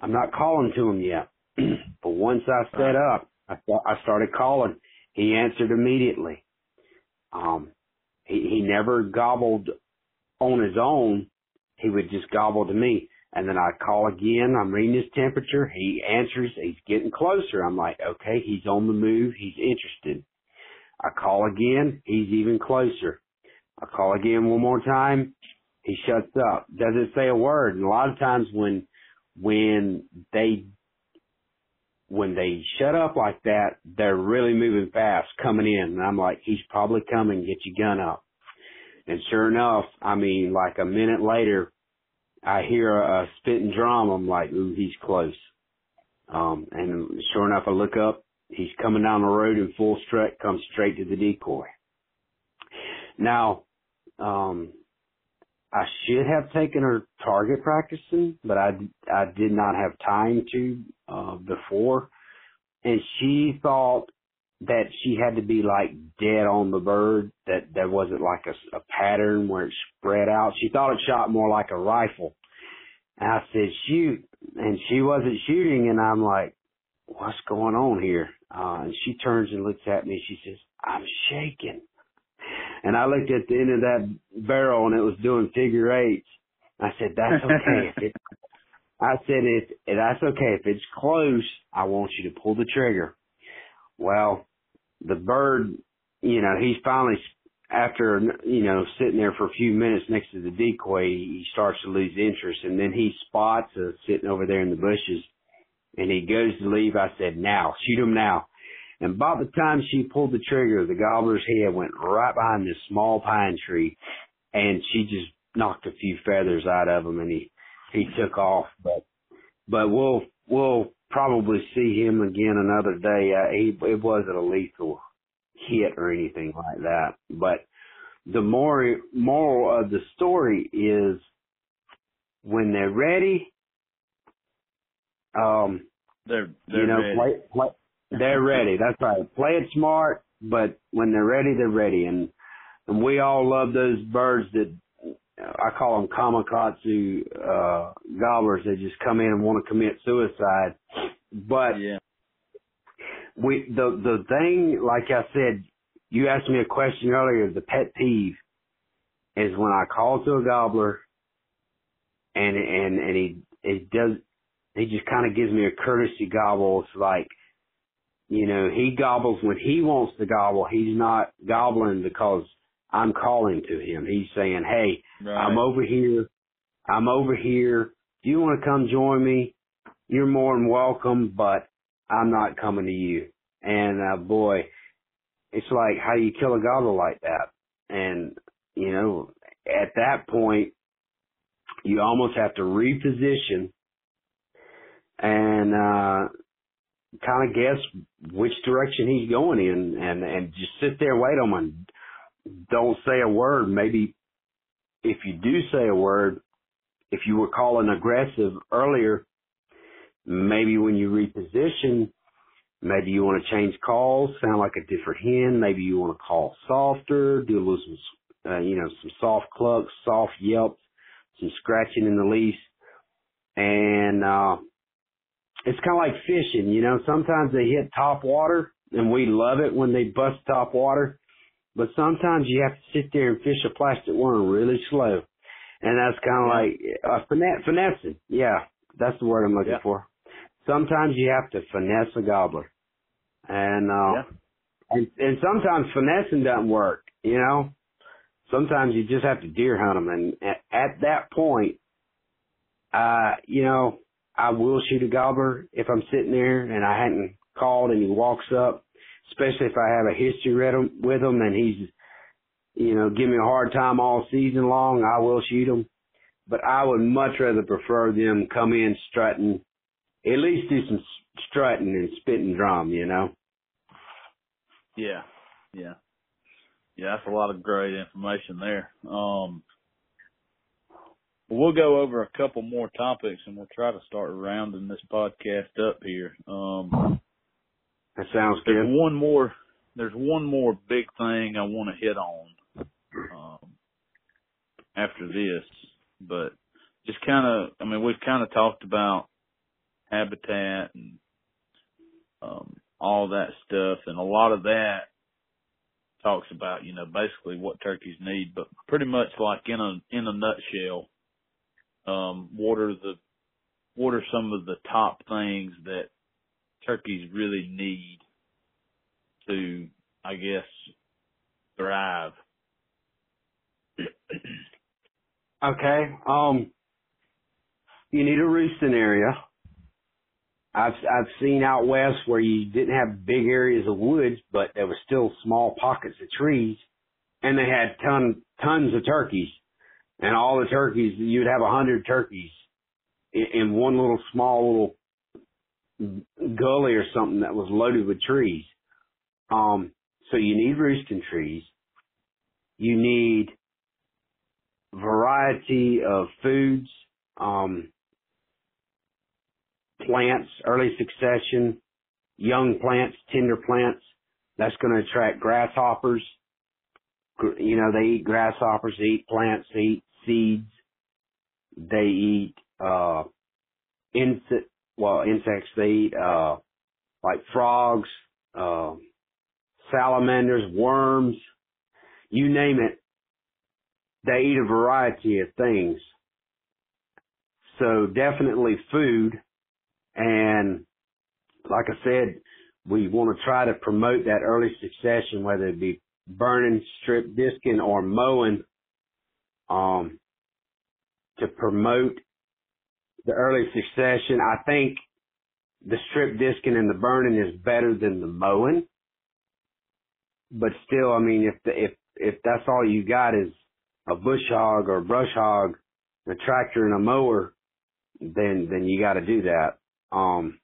I'm not calling to him yet. but once I set up, I, I started calling. He answered immediately. Um, he, he never gobbled on his own. He would just gobble to me. And then I'd call again. I'm reading his temperature. He answers. He's getting closer. I'm like, okay, he's on the move. He's interested. I call again. He's even closer. I call again one more time. He shuts up. Doesn't say a word. And a lot of times when, when they when they shut up like that, they're really moving fast coming in. And I'm like, he's probably coming. Get your gun up. And sure enough, I mean, like a minute later, I hear a, a spitting drum. I'm like, ooh, he's close. Um, and sure enough, I look up. He's coming down the road in full strut, comes straight to the decoy. Now, um, I should have taken her target practicing, but I, I did not have time to, uh, before. And she thought that she had to be like dead on the bird, that there wasn't like a, a pattern where it spread out. She thought it shot more like a rifle. And I said, shoot. And she wasn't shooting. And I'm like, what's going on here? Uh, and she turns and looks at me. She says, I'm shaking. And I looked at the end of that barrel and it was doing figure eights. I said, that's okay. if it, I said, if, that's okay. If it's close, I want you to pull the trigger. Well, the bird, you know, he's finally, after, you know, sitting there for a few minutes next to the decoy, he starts to lose interest and then he spots us sitting over there in the bushes and he goes to leave. I said, now, shoot him now. And about the time she pulled the trigger, the gobbler's head went right behind this small pine tree, and she just knocked a few feathers out of him, and he he took off. But but we'll we'll probably see him again another day. Uh, he it wasn't a lethal hit or anything like that. But the more moral of the story is when they're ready, um, they're they're you know, ready. play, play, they're ready. That's right. Play it smart, but when they're ready, they're ready. And and we all love those birds that I call them kamikaze uh, gobblers. They just come in and want to commit suicide. But yeah, we the the thing, like I said, you asked me a question earlier. The pet peeve is when I call to a gobbler, and and and he it does he just kind of gives me a courtesy gobble. It's like, you know, he gobbles when he wants to gobble. He's not gobbling because I'm calling to him. He's saying, "Hey, Right. I'm over here. I'm over here. Do you want to come join me? You're more than welcome, but I'm not coming to you." And uh, boy, it's like how do you kill a gobbler like that? And you know, at that point, you almost have to reposition and uh kind of guess which direction he's going in and and just sit there and wait on him. Don't say a word. Maybe if you do say a word if you were calling aggressive earlier maybe when you reposition maybe you want to change calls sound like a different hen maybe you want to call softer do a little some uh, you know some soft clucks soft yelps some scratching in the leash and uh it's kind of like fishing, you know. Sometimes they hit top water, and we love it when they bust top water. But sometimes you have to sit there and fish a plastic worm really slow, and that's kind of Yeah. like uh, finesse, finessing. Yeah, that's the word I'm looking Yeah. for. Sometimes you have to finesse a gobbler, and uh, Yeah. and and sometimes finessing doesn't work. You know, sometimes you just have to deer hunt them, and at, at that point, uh, you know, I will shoot a gobbler if I'm sitting there and I hadn't called and he walks up, especially if I have a history with him and he's, you know, give me a hard time all season long. I will shoot him, but I would much rather prefer them come in strutting, at least do some strutting and spitting drum, you know. Yeah, yeah, yeah. That's a lot of great information there. Um, we'll go over a couple more topics, and we'll try to start rounding this podcast up here. Um, That sounds there's good. one more. There's one more big thing I want to hit on um, after this, but just kind of. I mean, we've kind of talked about habitat and um, all that stuff, and a lot of that talks about you know basically what turkeys need, but pretty much like in a in a nutshell, um, what are the what are some of the top things that turkeys really need to, I guess, thrive? Okay. Um, you need a roosting area. I've I've seen out west where you didn't have big areas of woods, but there were still small pockets of trees, and they had ton tons of turkeys, and all the turkeys you'd have a hundred turkeys in, in one little small little gully or something that was loaded with trees. Um, so you need roosting trees. You need variety of foods, um, plants, early succession, young plants, tender plants. That's going to attract grasshoppers. You know, they eat grasshoppers, they eat plants, they eat seeds, they eat, uh, insect, well, insects, they eat, uh, like frogs, uh, salamanders, worms, you name it, they eat a variety of things. So definitely food. And like I said, we want to try to promote that early succession, whether it be burning, strip disking, or mowing, um, to promote the early succession. I think the strip disking and the burning is better than the mowing. But still, I mean, if the, if if that's all you got is a bush hog or brush hog, a tractor and a mower, then then you got to do that. Um,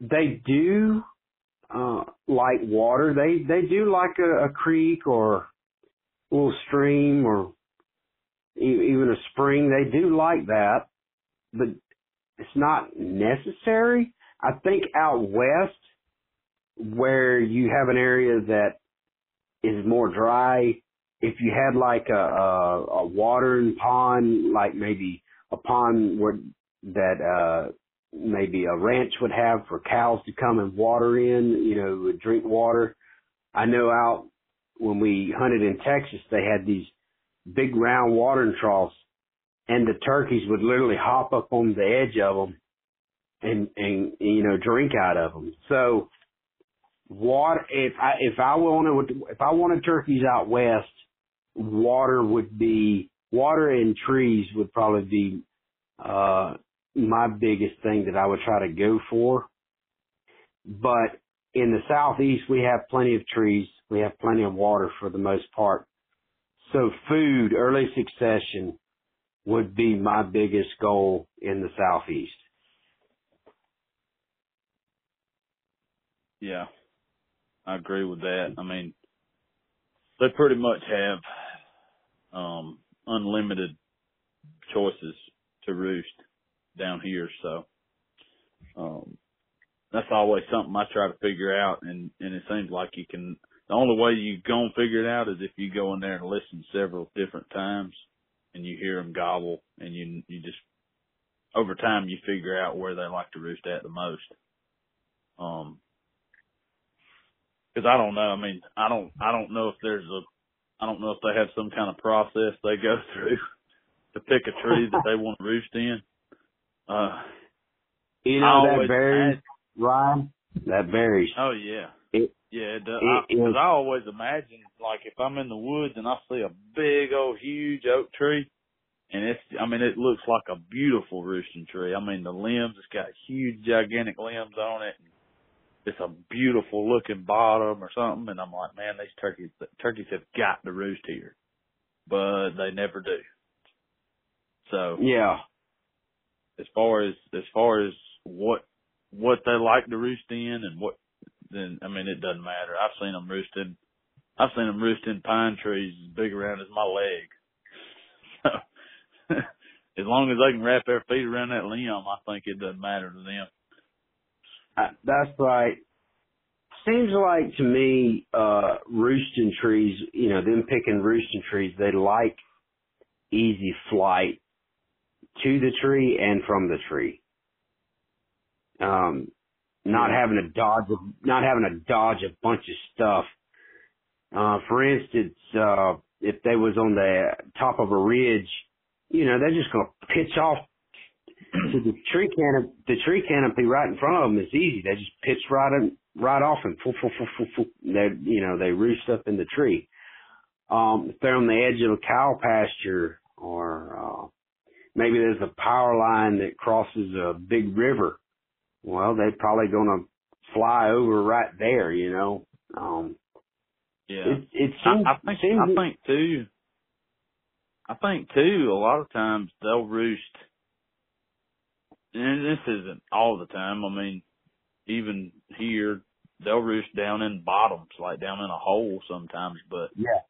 they do uh, like water. They they do like a, a creek or a little stream or e- even a spring. They do like that, but it's not necessary. I think out west, where you have an area that is more dry, if you had like a, a, a watering pond, like maybe a pond where that uh maybe a ranch would have for cows to come and water in, you know, drink water. I know out when we hunted in Texas, they had these big round watering troughs, and the turkeys would literally hop up on the edge of them and and you know drink out of them. So water. If I if I wanted if I wanted turkeys out west, water would be water and trees would probably be uh my biggest thing that I would try to go for. But in the southeast, we have plenty of trees. We have plenty of water for the most part. So food, early succession would be my biggest goal in the southeast. Yeah, I agree with that. I mean, they pretty much have um unlimited choices to roost down here, so um that's always something I try to figure out and and it seems like you can the only way you go and figure it out is if you go in there and listen several different times and you hear them gobble and you you just over time you figure out where they like to roost at the most. Um, because I don't know. I mean, I don't I don't know if there's a I don't know if they have some kind of process they go through to pick a tree that they want to roost in. Uh, you know that varies, Ryan. That varies. Oh yeah. It, yeah, it does. Because I, I always imagine, like, if I'm in the woods and I see a big old huge oak tree, and it's, I mean, it looks like a beautiful roosting tree. I mean, the limbs, it's got huge, gigantic limbs on it. And it's a beautiful looking bottom or something. And I'm like, man, these turkeys, turkeys have got to roost here, but they never do. So yeah, as far as as far as what what they like to roost in and what then I mean it doesn't matter. I've seen them roosting. I've seen them roosting pine trees as big around as my leg. So as long as they can wrap their feet around that limb, I think it doesn't matter to them. Uh, that's right. Seems like to me, uh, roosting trees, you know, them picking roosting trees, they like easy flight to the tree and from the tree. Um, not having to dodge, not having to dodge a bunch of stuff. Uh, for instance, uh, if they was on the top of a ridge, you know, they're just going to pitch off to the tree canopy, the tree canopy right in front of them. It's easy. They just pitch right in, right off and foo, foo, foo, foo, foo. They, you know, they roost up in the tree. Um, if they're on the edge of a cow pasture or, maybe there's a power line that crosses a big river, well, they're probably going to fly over right there, you know. Um, yeah, it, it seems, I, I think seems I think too. I think too. A lot of times they'll roost, and this isn't all the time. I mean, even here they'll roost down in bottoms, like down in a hole sometimes. But yeah,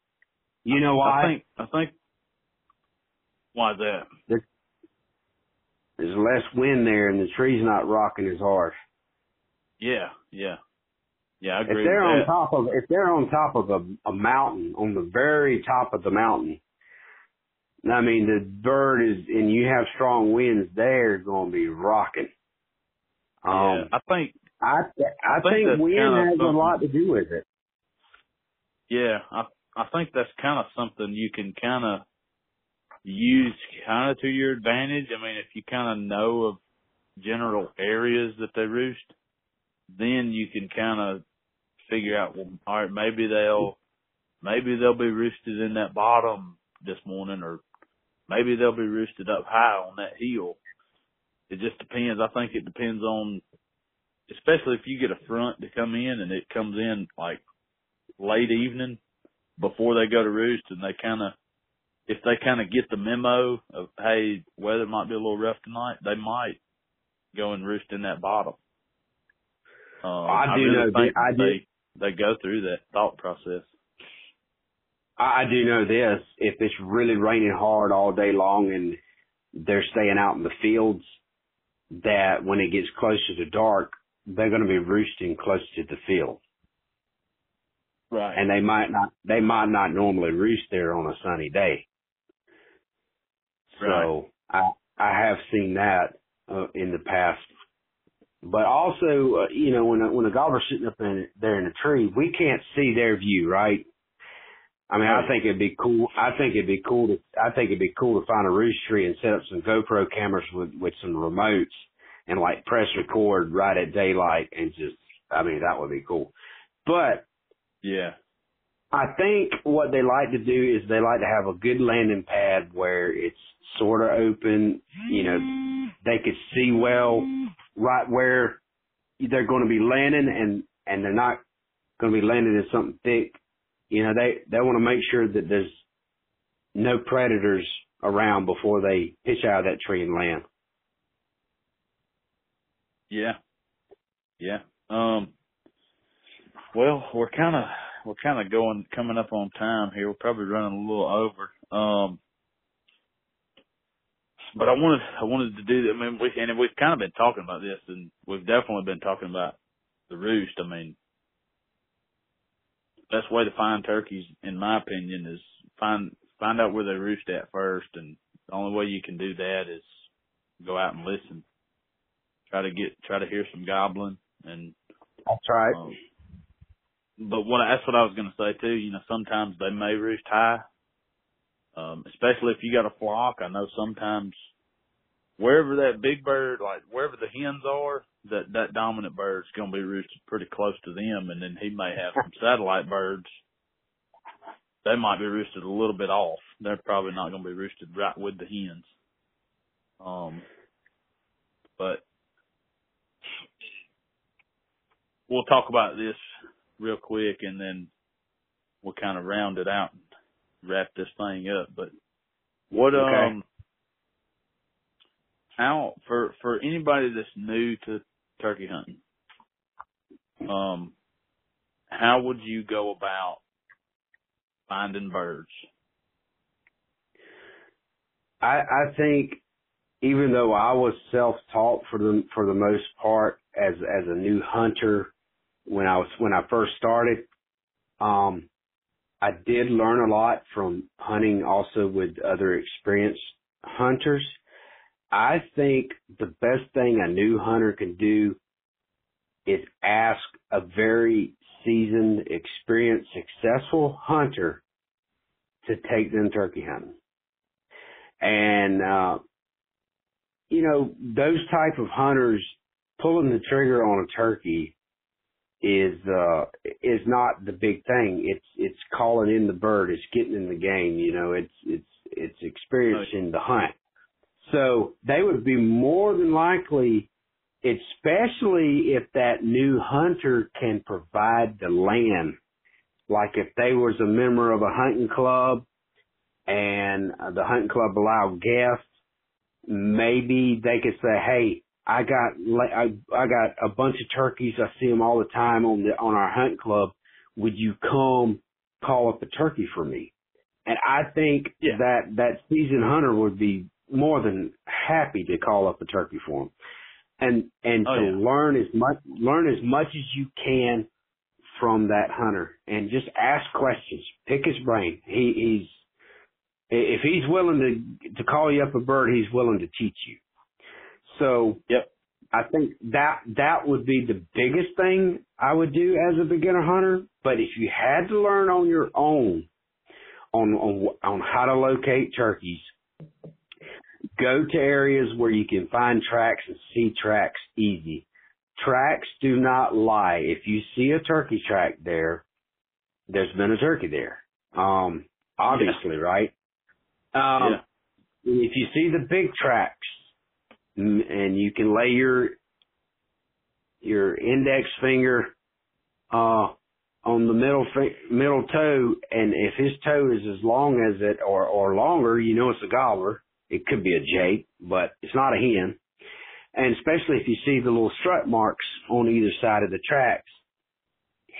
you know why? I think I think why is that? There, there's less wind there, and the tree's not rocking as hard. Yeah, yeah, yeah. I agree. If they're on that. top of if they're on top of a, a mountain, on the very top of the mountain, I mean the bird is, and you have strong winds, they're going to be rocking. Um, yeah, I think I I, I think think, wind has a lot to do with it. Yeah, I I think that's kind of something you can kind of use kind of to your advantage. I mean, if you kind of know of general areas that they roost, then you can kind of figure out, well, all right, maybe they'll maybe they'll be roosted in that bottom this morning, or maybe they'll be roosted up high on that hill. It just depends. I think it depends on, especially if you get a front to come in and it comes in like late evening before they go to roost and they kind of, if they kind of get the memo of, hey, weather might be a little rough tonight, they might go and roost in that bottom. Um, I do really know think that- I do- they, they go through that thought process. I, I do know this: if it's really raining hard all day long and they're staying out in the fields, that when it gets closer to dark, they're going to be roosting close to the field, Right. and they might not they might not normally roost there on a sunny day. So I I have seen that uh, in the past. But also, uh, you know, when a, when a gobbler's sitting up in there in a tree, we can't see their view, right? I mean, I think it'd be cool. I think it'd be cool to. I think it'd be cool to find a roost tree and set up some GoPro cameras with with some remotes and like press record right at daylight and just. I mean, that would be cool. But Yeah. I think what they like to do is they like to have a good landing pad where it's sort of open. You know, they could see well right where they're going to be landing, and and they're not going to be landing in something thick. You know, they they want to make sure that there's no predators around before they pitch out of that tree and land. Yeah. Yeah. Um well, we're kind of we're kind of going coming up on time here. We're probably running a little over. Um but I wanted I wanted to do that. I mean, we and we've kind of been talking about this, and we've definitely been talking about the roost. I mean, best way to find turkeys, in my opinion, is find find out where they roost at first, and the only way you can do that is go out and listen. Try to get try to hear some gobbling, and That's right. um, but what that's what I was going to say too. You know, sometimes they may roost high, um, especially if you got a flock. I know sometimes wherever that big bird, like wherever the hens are, that that dominant bird's going to be roosted pretty close to them, and then he may have some satellite birds. They might be roosted a little bit off. They're probably not going to be roosted right with the hens. Um, but we'll talk about this real quick and then we'll kind of round it out and wrap this thing up. But what Okay. um how for for anybody that's new to turkey hunting, um how would you go about finding birds? I, I think even though I was self-taught for the for the most part as as a new hunter when I was when I first started, um, I did learn a lot from hunting also with other experienced hunters. I think the best thing a new hunter can do is ask a very seasoned, experienced, successful hunter to take them turkey hunting. And, uh, you know, those type of hunters pulling the trigger on a turkey is, uh, is not the big thing. It's, it's calling in the bird. It's getting in the game. You know, it's, it's, it's experiencing the hunt. So they would be more than likely, especially if that new hunter can provide the land. Like if they was a member of a hunting club and uh, the hunting club allowed guests, maybe they could say, "Hey, I got I I got a bunch of turkeys. I see them all the time on the on our hunt club. Would you come call up a turkey for me?" And I think Yeah. that that seasoned hunter would be more than happy to call up a turkey for him, and and Oh, to yeah. learn as much learn as much as you can from that hunter, and just ask questions. Pick his brain. He he's if he's willing to to call you up a bird, he's willing to teach you. So Yep. I think that that would be the biggest thing I would do as a beginner hunter. But if you had to learn on your own on on on how to locate turkeys, go to areas where you can find tracks and see tracks easy. Tracks do not lie. If you see a turkey track there, there's been a turkey there. Um, obviously, right? Um, yeah. if you see the big tracks and you can lay your your index finger uh on the middle fi- middle toe and if his toe is as long as it or or longer you know it's a gobbler. It could be a jake but it's not a hen. And especially if you see the little strut marks on either side of the tracks.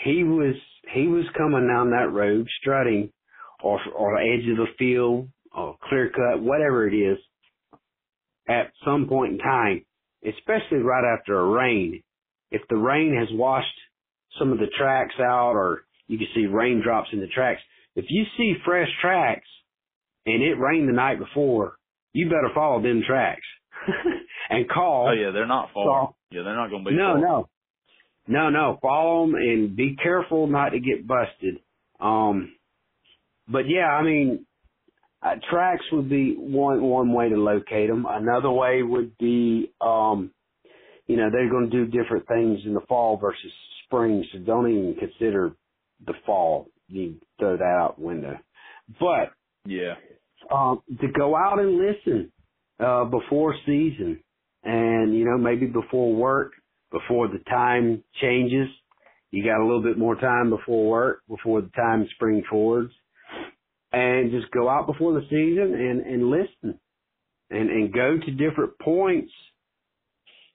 He was he was coming down that road strutting or or the edge of the field or clear cut, whatever it is, at some point in time, especially right after a rain. If the rain has washed some of the tracks out or you can see raindrops in the tracks, if you see fresh tracks and it rained the night before, you better follow them tracks and call. Oh yeah, they're not far. Yeah, they're not going to be No, far. no, no, no. Follow them and be careful not to get busted. Um, but yeah, I mean, uh, tracks would be one one way to locate them. Another way would be, um, you know, they're going to do different things in the fall versus spring, so don't even consider the fall. You throw that out window. But Yeah. um, to go out and listen uh, before season, and you know maybe before work, before the time changes. You got a little bit more time before work, before the time spring forwards, and just go out before the season and and listen, and and go to different points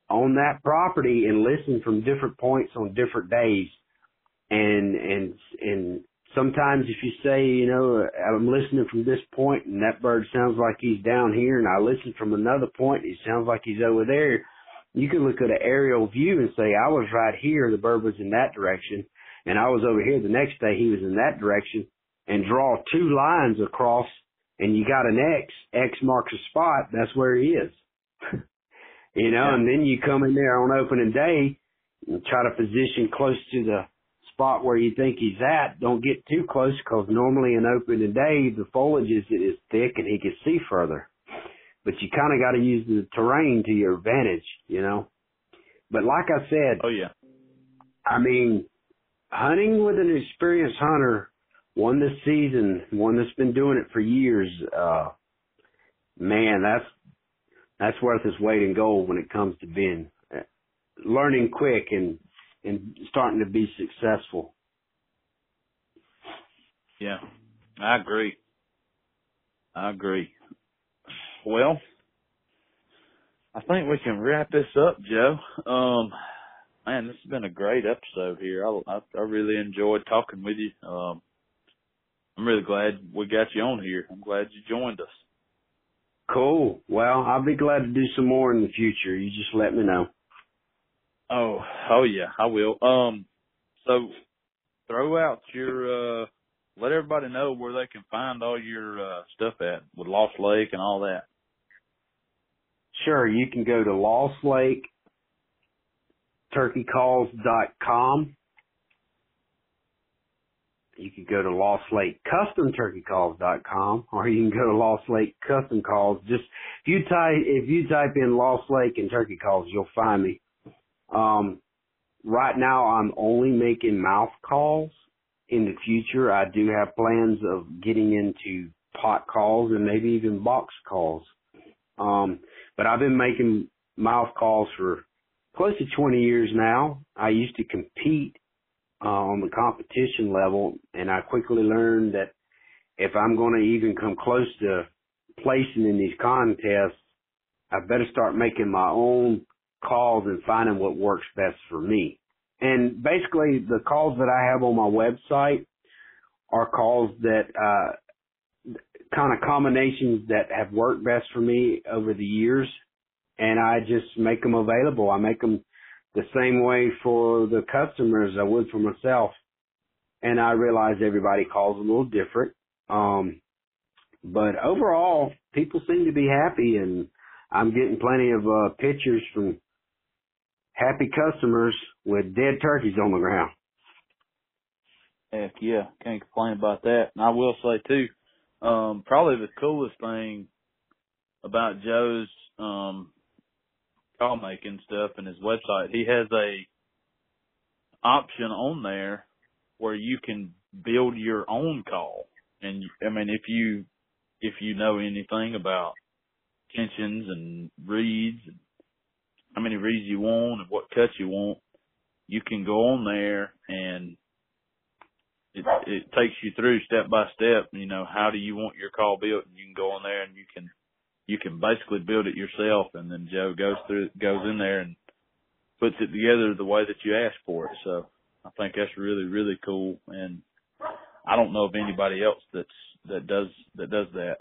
on that property and listen from different points on different days, and and and sometimes if you say, you know, I'm listening from this point and that bird sounds like he's down here and I listen from another point, he sounds like he's over there. You can look at an aerial view and say, I was right here, the bird was in that direction, and I was over here the next day, he was in that direction, and draw two lines across and you got an X, X marks a spot, that's where he is. you know, Yeah. and then you come in there on opening day and try to position close to the spot where you think he's at. Don't get too close because normally in opening day the foliage is, is thick and he can see further. But you kind of got to use the terrain to your advantage, you know. But like I said, Oh yeah. I mean, hunting with an experienced hunter, one this season, one that's been doing it for years, uh, man, that's that's worth its weight in gold when it comes to being uh, learning quick and and starting to be successful. Yeah. I agree. I agree. Well, I think we can wrap this up, Joe. Um, man, this has been a great episode here. I, I, I really enjoyed talking with you. Um, I'm really glad we got you on here. I'm glad you joined us. Cool. Well, I'll be glad to do some more in the future. You just let me know. Oh, oh yeah, I will. Um, so throw out your, uh, let everybody know where they can find all your, uh, stuff at with Lost Lake and all that. Sure, you can go to Lost Lake turkeycalls.com. You can go to Lost Lake Custom Turkeycalls.com or you can go to Lost Lake Custom Calls. Just if you type if you type in Lost Lake and Turkey Calls, you'll find me. Um, right now, I'm only making mouth calls. In the future, I do have plans of getting into pot calls and maybe even box calls. Um, but I've been making mouth calls for close to 20 years now. I used to compete uh, on the competition level, and I quickly learned that if I'm going to even come close to placing in these contests, I better start making my own calls and finding what works best for me. And basically, the calls that I have on my website are calls that uh, kind of combinations that have worked best for me over the years, and I just make them available. I make them the same way for the customers I would for myself. And I realize everybody calls a little different. Um, but overall, people seem to be happy and I'm getting plenty of uh, pictures from happy customers with dead turkeys on the ground. Heck yeah, can't complain about that. And I will say too, um, probably the coolest thing about Joe's um call making stuff and his website, he has a option on there where you can build your own call. And I mean, if you if you know anything about tensions and reeds, how many reeds you want and what cuts you want, you can go on there and it it takes you through step by step. You know, how do you want your call built? And you can go on there and you can you can basically build it yourself. And then Joe goes through goes in there and puts it together the way that you asked for it. So I think that's really really cool. And I don't know of anybody else that's that does that does that.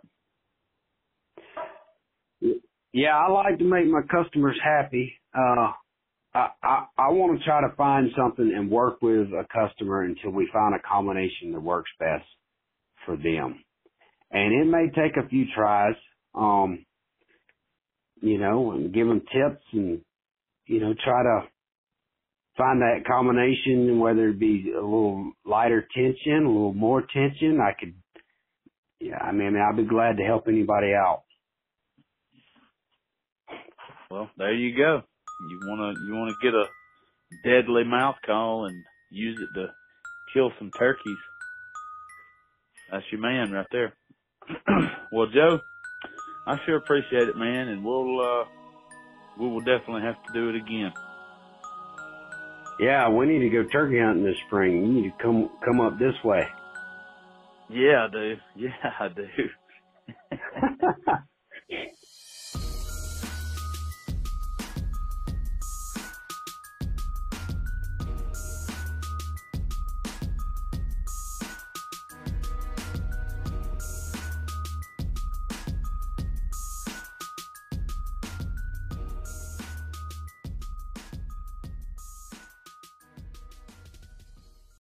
Yeah, I like to make my customers happy. Uh, I, I, I want to try to find something and work with a customer until we find a combination that works best for them. And it may take a few tries, um, you know, and give them tips and, you know, try to find that combination, whether it be a little lighter tension, a little more tension. I could, yeah, I mean, I'd be glad to help anybody out. Well, there you go. You wanna you wanna get a deadly mouth call and use it to kill some turkeys. That's your man right there. well, Joe, I sure appreciate it, man, and we'll uh, we will definitely have to do it again. Yeah, we need to go turkey hunting this spring. You need to come come up this way. Yeah, I do. Yeah, I do.